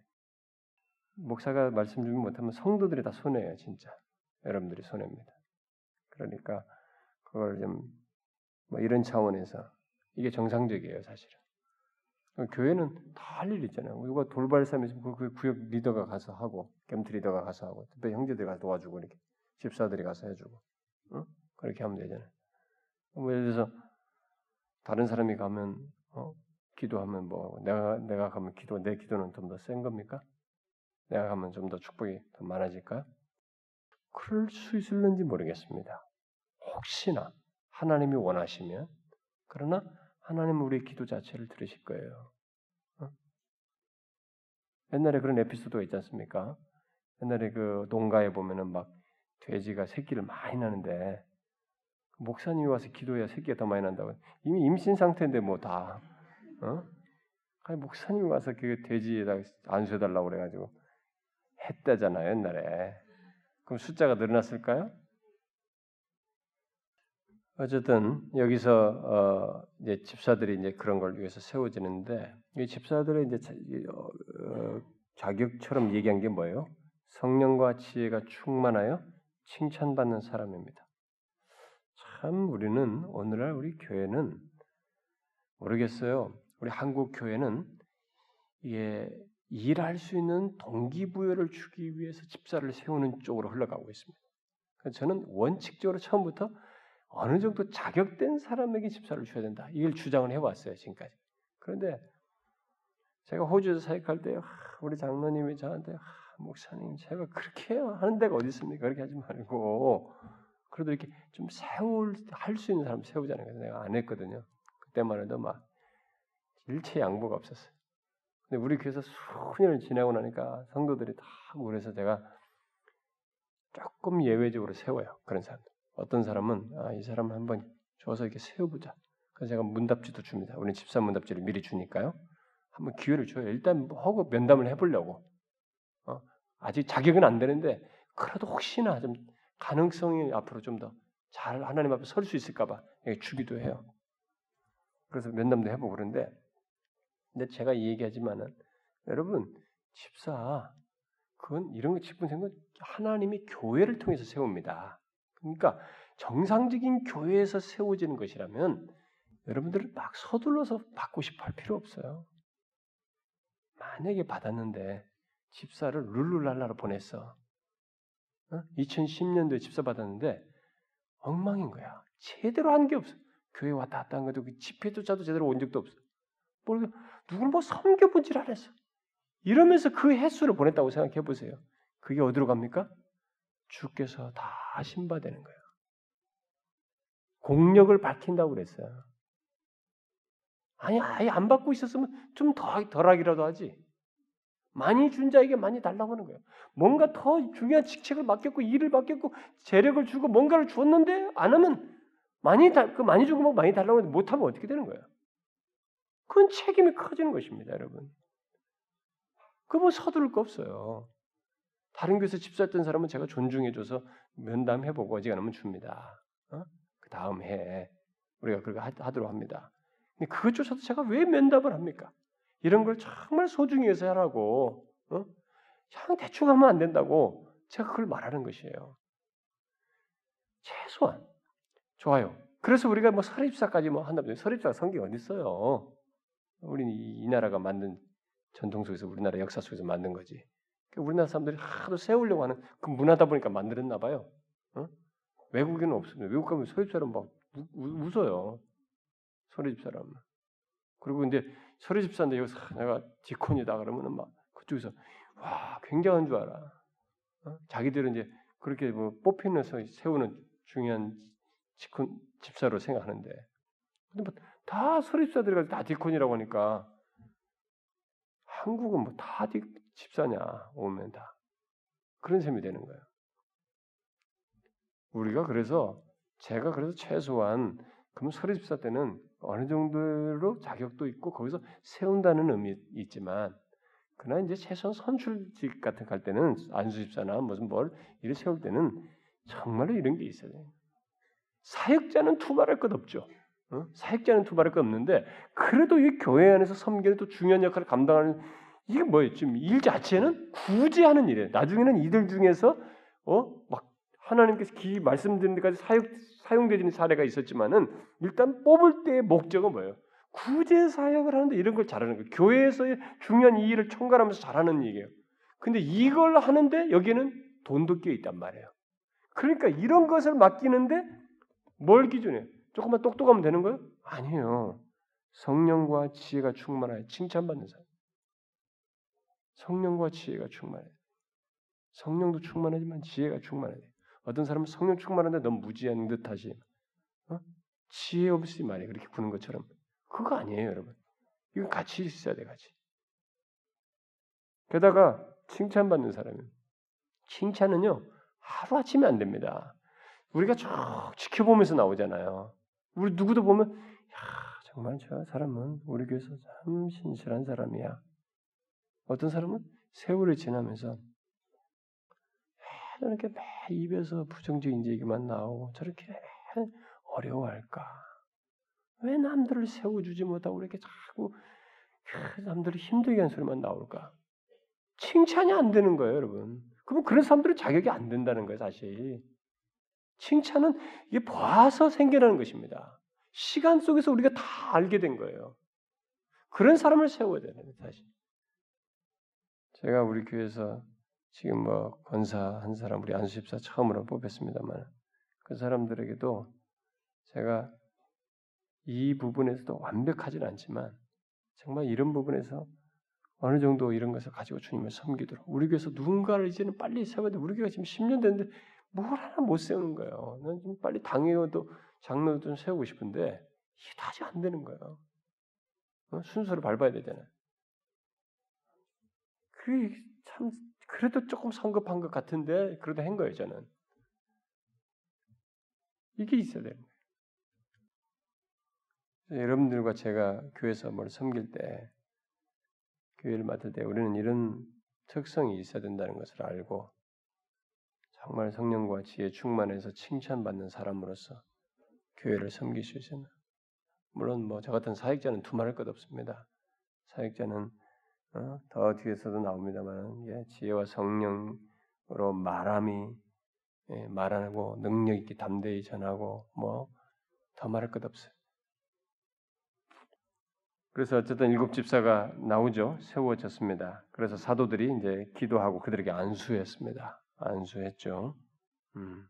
Speaker 1: 목사가 말씀 주지 못하면 성도들이 다 손해예요, 진짜. 여러분들이 손해입니다. 그러니까 그걸 좀 뭐 이런 차원에서 이게 정상적이에요, 사실은. 교회는 다 할 일 있잖아요. 누가 돌발 삶이 있으면 그 구역 리더가 가서 하고, 캠트 리더가 가서 하고, 특별히 형제들이 가서 도와주고 이렇게 집사들이 가서 해주고, 어? 그렇게 하면 되잖아요. 뭐 예를 들어서 다른 사람이 가면 어? 기도하면 뭐 내가 내가 가면 기도 내 기도는 좀 더 센 겁니까? 내가 가면 좀 더 축복이 더 많아질까? 그럴 수 있을는지 모르겠습니다. 혹시나 하나님이 원하시면 그러나 하나님은 우리의 기도 자체를 들으실 거예요. 어? 옛날에 그런 에피소드가 있지 않습니까? 옛날에 그 농가에 보면은 막 돼지가 새끼를 많이 나는데 목사님이 와서 기도해야 새끼가 더 많이 난다고 이미 임신 상태인데 뭐 다 어? 아니 목사님이 와서 그 돼지에다 안수해달라고 그래가지고 했다잖아요 옛날에. 그럼 숫자가 늘어났을까요? 어쨌든 여기서 어 이제 집사들이 이제 그런 걸 위해서 세워지는데 이 집사들의 이제 자, 어, 어, 자격처럼 얘기한 게 뭐예요? 성령과 지혜가 충만하여 칭찬받는 사람입니다. 참 우리는 오늘날 우리 교회는 모르겠어요. 우리 한국 교회는 이게 일할 수 있는 동기부여를 주기 위해서 집사를 세우는 쪽으로 흘러가고 있습니다. 저는 원칙적으로 처음부터 어느 정도 자격된 사람에게 집사를 줘야 된다. 이걸 주장을 해왔어요 지금까지. 그런데 제가 호주에서 사역할 때 우리 장로님이 저한테 목사님 제가 그렇게 하는 데가 어디 있습니까? 그렇게 하지 말고 그래도 이렇게 좀 세울 할 수 있는 사람 세우자는 거예요. 내가 안 했거든요. 그때만 해도 막 일체 양보가 없었어요. 근데 우리 교회에서 수년을 지내고 나니까 성도들이 다 그래서 제가 조금 예외적으로 세워요. 그런 사람들. 어떤 사람은 아, 이 사람 한번 줘서 이렇게 세워보자. 그래서 제가 문답지도 줍니다. 우리 집사 문답지를 미리 주니까요. 한번 기회를 줘요. 일단 뭐 하고 면담을 해보려고. 어? 아직 자격은 안 되는데 그래도 혹시나 좀 가능성이 앞으로 좀 더 잘 하나님 앞에 설 수 있을까봐 주기도 해요. 그래서 면담도 해보고 그런데 근데 제가 이 얘기하지만은 여러분 집사 그건 이런 거 직분 생각 하나님이 교회를 통해서 세웁니다. 그러니까 정상적인 교회에서 세워지는 것이라면 여러분들은 막 서둘러서 받고 싶어 할 필요 없어요. 만약에 받았는데 집사를 룰루랄라로 보냈어. 어? 2010년도에 집사 받았는데 엉망인 거야. 제대로 한 게 없어. 교회 왔다 갔다 한 것도 그 집회조차도 제대로 온 적도 없어. 뭘 누굴 뭐 섬겨보질 않았어. 이러면서 그 횟수를 보냈다고 생각해 보세요. 그게 어디로 갑니까? 주께서 다 신바되는 거예요. 공력을 밝힌다고 그랬어요. 아니, 아예 안 받고 있었으면 좀 더 덜하기라도 하지. 많이 준 자에게 많이 달라고 하는 거예요. 뭔가 더 중요한 직책을 맡겼고 일을 맡겼고 재력을 주고 뭔가를 줬는데 안 하면 많이 달, 그 많이 주고 뭐 많이 달라고 하는데 못 하면 어떻게 되는 거예요? 그건 책임이 커지는 것입니다, 여러분. 그뭐 서두를 거 없어요. 다른 교회에서 집사했던 사람은 제가 존중해줘서 면담해보고 어지가 않으면 줍니다. 어? 그 다음 해 우리가 그렇게 하도록 합니다. 근데 그것조차도 제가 왜 면담을 합니까? 이런 걸 정말 소중히 해서 하라고, 어? 그냥 대충 하면 안 된다고 제가 그걸 말하는 것이에요. 최소한 좋아요. 그래서 우리가 뭐 설립사까지 뭐 한다면 설립사 성경 어디 있어요? 우리는 이, 이 나라가 만든 전통 속에서 우리나라 역사 속에서 만든 거지. 그러니까 우리나라 사람들이 하도 세우려고 하는 그 문화다 보니까 만들었나 봐요. 어? 외국에는 없습니다. 외국 가면 설립사람 막 우, 웃어요. 설립 사람. 그리고 이제 설립 사인데 여기서 내가 디콘이다 그러면은 막 그쪽에서 와 굉장한 줄 알아. 어? 자기들은 이제 그렇게 뭐 뽑히면서 세우는 중요한 집콘, 집사로 생각하는데 근데 뭐다 설립사들이 다 디콘이라고 하니까 한국은 뭐 다 집사냐 오면 다 그런 셈이 되는 거예요. 우리가 그래서 제가 그래서 최소한 그럼 설립사 때는 어느 정도로 자격도 있고 거기서 세운다는 의미 있지만 그러나 이제 최소한 선출직 같은 갈 때는 안수 집사나 무슨 뭘 이를 세울 때는 정말로 이런 게 있어야 돼요. 사역자는 투말할 것 없죠. 어? 사역자는 투말할 것 없는데 그래도 이 교회 안에서 섬기는 또 중요한 역할을 감당하는 이게 뭐예요? 지금 일 자체는 굳이 하는 일이에요. 나중에는 이들 중에서 어 막 하나님께서 기 말씀드린 데까지 사용 사용되는 사례가 있었지만은 일단 뽑을 때의 목적은 뭐예요? 구제 사역을 하는데 이런 걸 잘하는 거예요. 교회에서의 중요한 이 일을 총괄하면서 잘하는 얘기예요. 근데 이걸 하는데 여기는 돈도 끼어 있단 말이에요. 그러니까 이런 것을 맡기는데 뭘 기준에 조금만 똑똑하면 되는 거예요? 아니에요. 성령과 지혜가 충만하여 칭찬받는 사람. 성령과 지혜가 충만해. 성령도 충만하지만 지혜가 충만해. 어떤 사람은 성령 충만한데 너무 무지한 듯하지. 어? 지혜 없이 말이 그렇게 구는 것처럼 그거 아니에요, 여러분. 이건 같이 있어야 돼, 같이. 게다가 칭찬받는 사람은 칭찬은요 하루 아침에 안 됩니다. 우리가 쭉 지켜보면서 나오잖아요. 우리 누구도 보면 야 정말 저 사람은 우리 교회에서 참 신실한 사람이야. 어떤 사람은 세월이 지나면서 저렇게 매 입에서 부정적인 얘기만 나오고 저렇게 어려워할까? 왜 남들을 세워주지 못하고 이렇게 자꾸 남들을 힘들게 하는 소리만 나올까? 칭찬이 안 되는 거예요, 여러분. 그러면 그런 사람들은 자격이 안 된다는 거예요, 사실. 칭찬은 이게 봐서 생겨나는 것입니다. 시간 속에서 우리가 다 알게 된 거예요. 그런 사람을 세워야 되는 거예요, 사실. 제가 우리 교회에서 지금 뭐 권사 한 사람 우리 안수집사 처음으로 뽑혔습니다만 그 사람들에게도 제가 이 부분에서도 완벽하지는 않지만 정말 이런 부분에서 어느 정도 이런 것을 가지고 주님을 섬기도록 우리 교회에서 누군가를 이제는 빨리 세워야 돼. 우리 교회가 지금 10년 됐는데 뭘 하나 못 세우는 거예요. 난좀 빨리 당회도 장로도 좀 세우고 싶은데 이게 다시 안 되는 거예요. 어? 순서를 밟아야 되잖아요. 그참 그래도 조금 성급한 것 같은데 그래도 한 거예요 저는. 이게 있어야 되는 거예요. 여러분들과 제가 교회에서 뭘 섬길 때 교회를 맡을 때 우리는 이런 특성이 있어야 된다는 것을 알고 정말 성령과 지혜 충만해서 칭찬받는 사람으로서 교회를 섬길 수 있어요. 물론 뭐 저 같은 사역자는 두말할 것 없습니다. 사역자는 어? 더 뒤에서도 나옵니다만 예, 지혜와 성령으로 말함이 예, 말하고 능력 있게 담대히 전하고 뭐 더 말할 것 없어요. 그래서 어쨌든 일곱 집사가 나오죠. 세워졌습니다. 그래서 사도들이 이제 기도하고 그들에게 안수했습니다. 안수했죠. 음.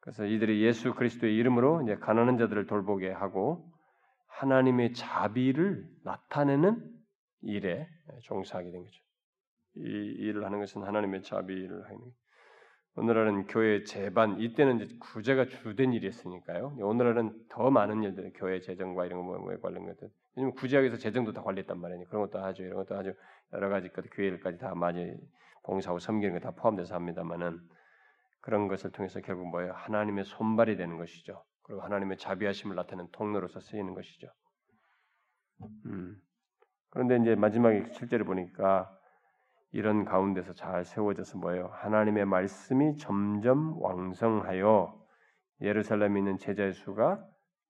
Speaker 1: 그래서 이들이 예수 그리스도의 이름으로 이제 가난한 자들을 돌보게 하고 하나님의 자비를 나타내는 일에 종사하게 된 거죠. 이 일을 하는 것은 하나님의 자비를 하는 오늘날은 교회 재반 이때는 이제 구제가 주된 일이었으니까요. 오늘날은 더 많은 일들 교회 재정과 이런 거 뭐, 관련 것들 왜냐면 구제하기위해서 재정도 다 관리했단 말이니 그런 것도 하죠. 이런 것도 아주 여러 가지 것 교회일까지 다 많이 봉사하고 섬기는 거다 포함돼서 합니다만은 그런 것을 통해서 결국 뭐예요? 하나님의 손발이 되는 것이죠. 그리고 하나님의 자비하심을 나타내는 통로로서 쓰이는 것이죠. 음. 그런데 이제 마지막에 실제로 보니까 이런 가운데서 잘 세워져서 뭐예요? 하나님의 말씀이 점점 왕성하여 예루살렘에 있는 제자의 수가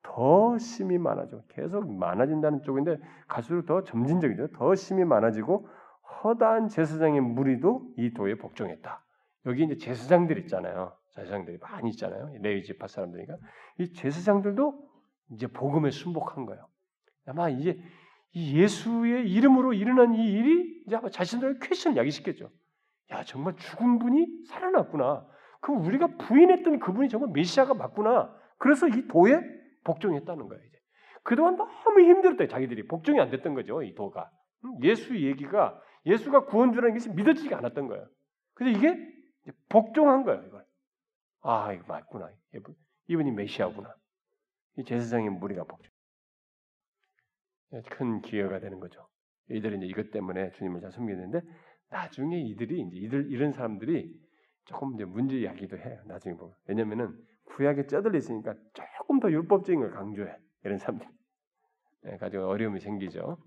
Speaker 1: 더 심이 많아져. 계속 많아진다는 쪽인데 갈수록 더 점진적이죠. 더 심이 많아지고 허다한 제사장의 무리도 이 도에 복종했다. 여기 이제 제사장들 있잖아요. 제사장들이 많이 있잖아요. 레위 지파 사람들이니까 이 제사장들도 이제 복음에 순복한 거예요. 아마 이제 이 예수의 이름으로 일어난 이 일이 이제 아마 자신들의 퀘션을 야기시켰죠. 야 정말 죽은 분이 살아났구나. 그럼 우리가 부인했던 그분이 정말 메시아가 맞구나. 그래서 이 도에 복종했다는 거예요. 이제 그동안 너무 힘들었대 자기들이 복종이 안 됐던 거죠. 이 도가 예수 얘기가 예수가 구원주라는 것이 믿어지지 않았던 거예요. 그래서 이게 복종한 거예요. 이걸 아 이거 맞구나. 이분이 메시아구나. 이 제사장의 무리가 복종. 큰 기회가 되는 거죠. 이들이 이제 이것 때문에 주님을 잘 섬기는데 나중에 이들이 이제 이들 이런 사람들이 조금 이제 문제 야기도 해요. 나중에 보면 왜냐면은 구약에 쩌들려 있으니까 조금 더 율법적인 걸 강조해 이런 사람들. 네, 가지고 어려움이 생기죠.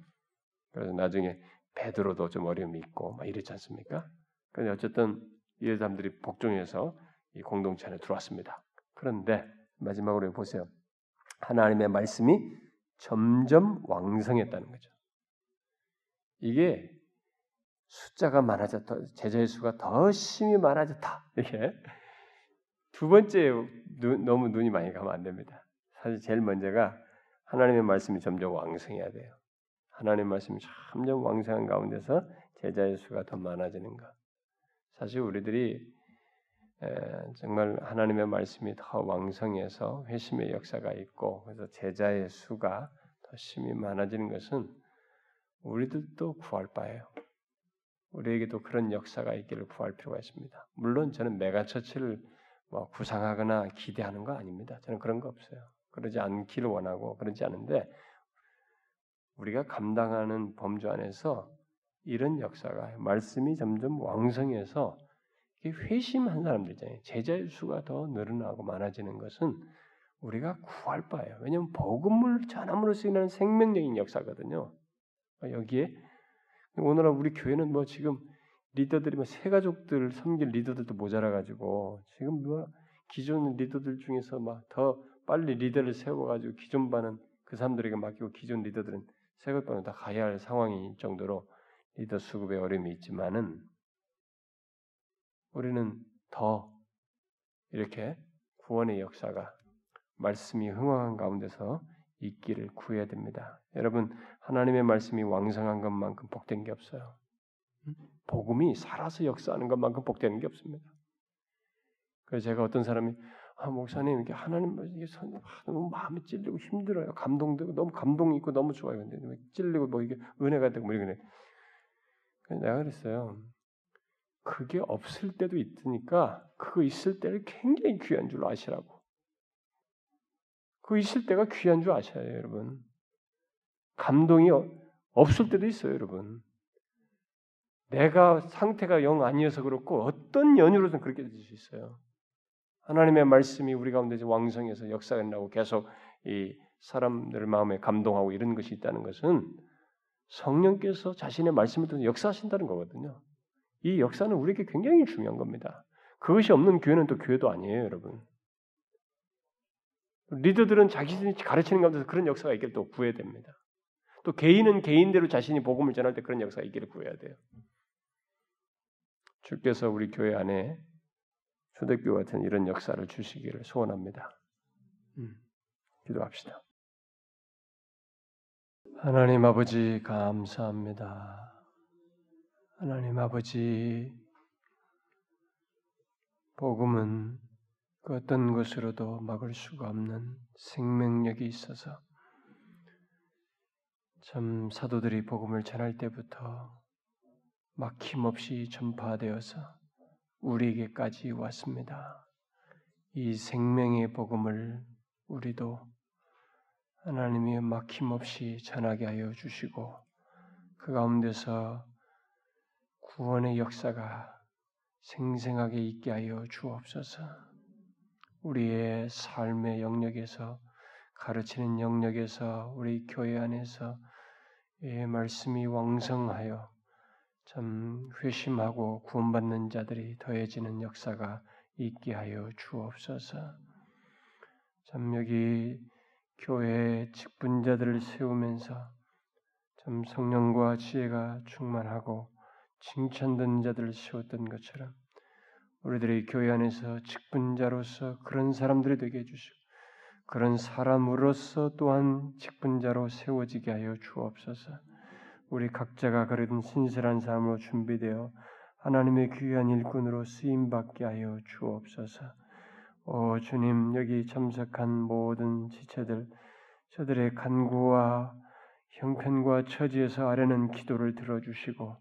Speaker 1: 그래서 나중에 베드로도 좀 어려움이 있고 막 이랬지 않습니까? 그런데 어쨌든 이 사람들이 복종해서 이 공동체 안에 들어왔습니다. 그런데 마지막으로 보세요. 하나님의 말씀이 점점 왕성했다는 거죠. 이게 숫자가 많아졌다. 제자의 수가 더 심히 많아졌다. 이게 두 번째 눈, 너무 눈이 많이 가면 안 됩니다. 사실 제일 먼저가 하나님의 말씀이 점점 왕성해야 돼요. 하나님의 말씀이 점점 왕성한 가운데서 제자의 수가 더 많아지는 것. 사실 우리들이 정말 하나님의 말씀이 더 왕성해서 회심의 역사가 있고 그래서 제자의 수가 더 심히 많아지는 것은 우리들도 구할 바예요. 우리에게도 그런 역사가 있기를 구할 필요가 있습니다. 물론 저는 megachurch를 뭐 구상하거나 기대하는 거 아닙니다. 저는 그런 거 없어요. 그러지 않기를 원하고 그러지 않은데 우리가 감당하는 범주 안에서 이런 역사가 말씀이 점점 왕성해서 회심한 사람들 있잖아요. 제자의 수가 더 늘어나고 많아지는 것은 우리가 구할 바예요. 왜냐하면 복음을 전함으로써 일어나는 생명적인 역사거든요. 여기에 오늘날 우리 교회는 뭐 지금 리더들이 뭐 새 가족들 섬길 리더들도 모자라 가지고 지금 뭐 기존 리더들 중에서 막 더 빨리 리더를 세워 가지고 기존 반은 그 사람들에게 맡기고 기존 리더들은 새 것 반은 다 가야 할 상황일 정도로 리더 수급에 어려움이 있지만은 우리는 더 이렇게 구원의 역사가 말씀이 흥황한 가운데서 있기를 구해야 됩니다. 여러분 하나님의 말씀이 왕성한 것만큼 복된 게 없어요. 복음이 살아서 역사하는 것만큼 복되는 게 없습니다. 그래서 제가 어떤 사람이 아 목사님 이게 하나님 이게 너무 마음이 찔리고 힘들어요. 감동되고 너무 감동이 있고 너무 좋아요. 근데 찔리고 뭐 이게 은혜가 되고 뭐 이러네. 내가 그랬어요. 그게 없을 때도 있으니까 그거 있을 때를 굉장히 귀한 줄 아시라고. 그 있을 때가 귀한 줄 아셔야 해요, 여러분. 감동이 없을 때도 있어요, 여러분. 내가 상태가 영 아니어서 그렇고 어떤 연유로든 그렇게 될 수 있어요. 하나님의 말씀이 우리 가운데 왕성해서 역사가 나고 계속 이 사람들 마음에 감동하고 이런 것이 있다는 것은 성령께서 자신의 말씀을 통해 역사하신다는 거거든요. 이 역사는 우리에게 굉장히 중요한 겁니다. 그것이 없는 교회는 또 교회도 아니에요, 여러분. 리더들은 자기들이 가르치는 가운데서 그런 역사가 있기를 또 구해야 됩니다. 또 개인은 개인대로 자신이 복음을 전할 때 그런 역사가 있기를 구해야 돼요. 주께서 우리 교회 안에 초대교 같은 이런 역사를 주시기를 소원합니다. 음, 기도합시다. 하나님 아버지 감사합니다. 하나님 아버지 복음은 그 어떤 것으로도 막을 수가 없는 생명력이 있어서 참 사도들이 복음을 전할 때부터 막힘없이 전파되어서 우리에게까지 왔습니다. 이 생명의 복음을 우리도 하나님이 막힘없이 전하게 하여 주시고 그 가운데서 구원의 역사가 생생하게 있게 하여 주옵소서. 우리의 삶의 영역에서 가르치는 영역에서 우리 교회 안에서 이 말씀이 왕성하여 참 회심하고 구원받는 자들이 더해지는 역사가 있게 하여 주옵소서. 참 여기 교회의 직분자들을 세우면서 참 성령과 지혜가 충만하고 칭찬된 자들을 세웠던 것처럼 우리들의 교회 안에서 직분자로서 그런 사람들이 되게 해주시고 그런 사람으로서 또한 직분자로 세워지게 하여 주옵소서. 우리 각자가 그런 신실한 삶으로 준비되어 하나님의 귀한 일꾼으로 쓰임 받게 하여 주옵소서. 오 주님 여기 참석한 모든 지체들 저들의 간구와 형편과 처지에서 아뢰는 기도를 들어주시고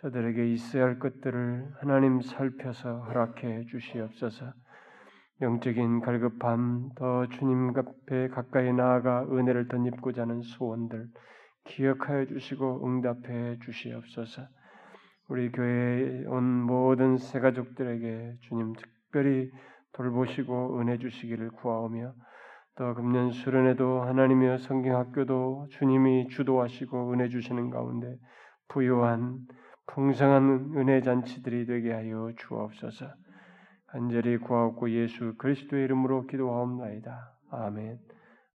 Speaker 1: 저들에게 있어야 할 것들을 하나님 살펴서 허락해 주시옵소서. 영적인 갈급함, 더 주님 앞에 가까이 나아가 은혜를 덧입고자 하는 소원들 기억하여 주시고 응답해 주시옵소서. 우리 교회에 온 모든 새 가족들에게 주님 특별히 돌보시고 은혜 주시기를 구하오며 또 금년 수련회도 하나님의 성경학교도 주님이 주도하시고 은혜 주시는 가운데 부유한 풍성한 은혜 잔치들이 되게 하여 주옵소서. 간절히 구하옵고 예수 그리스도의 이름으로 기도하옵나이다. 아멘.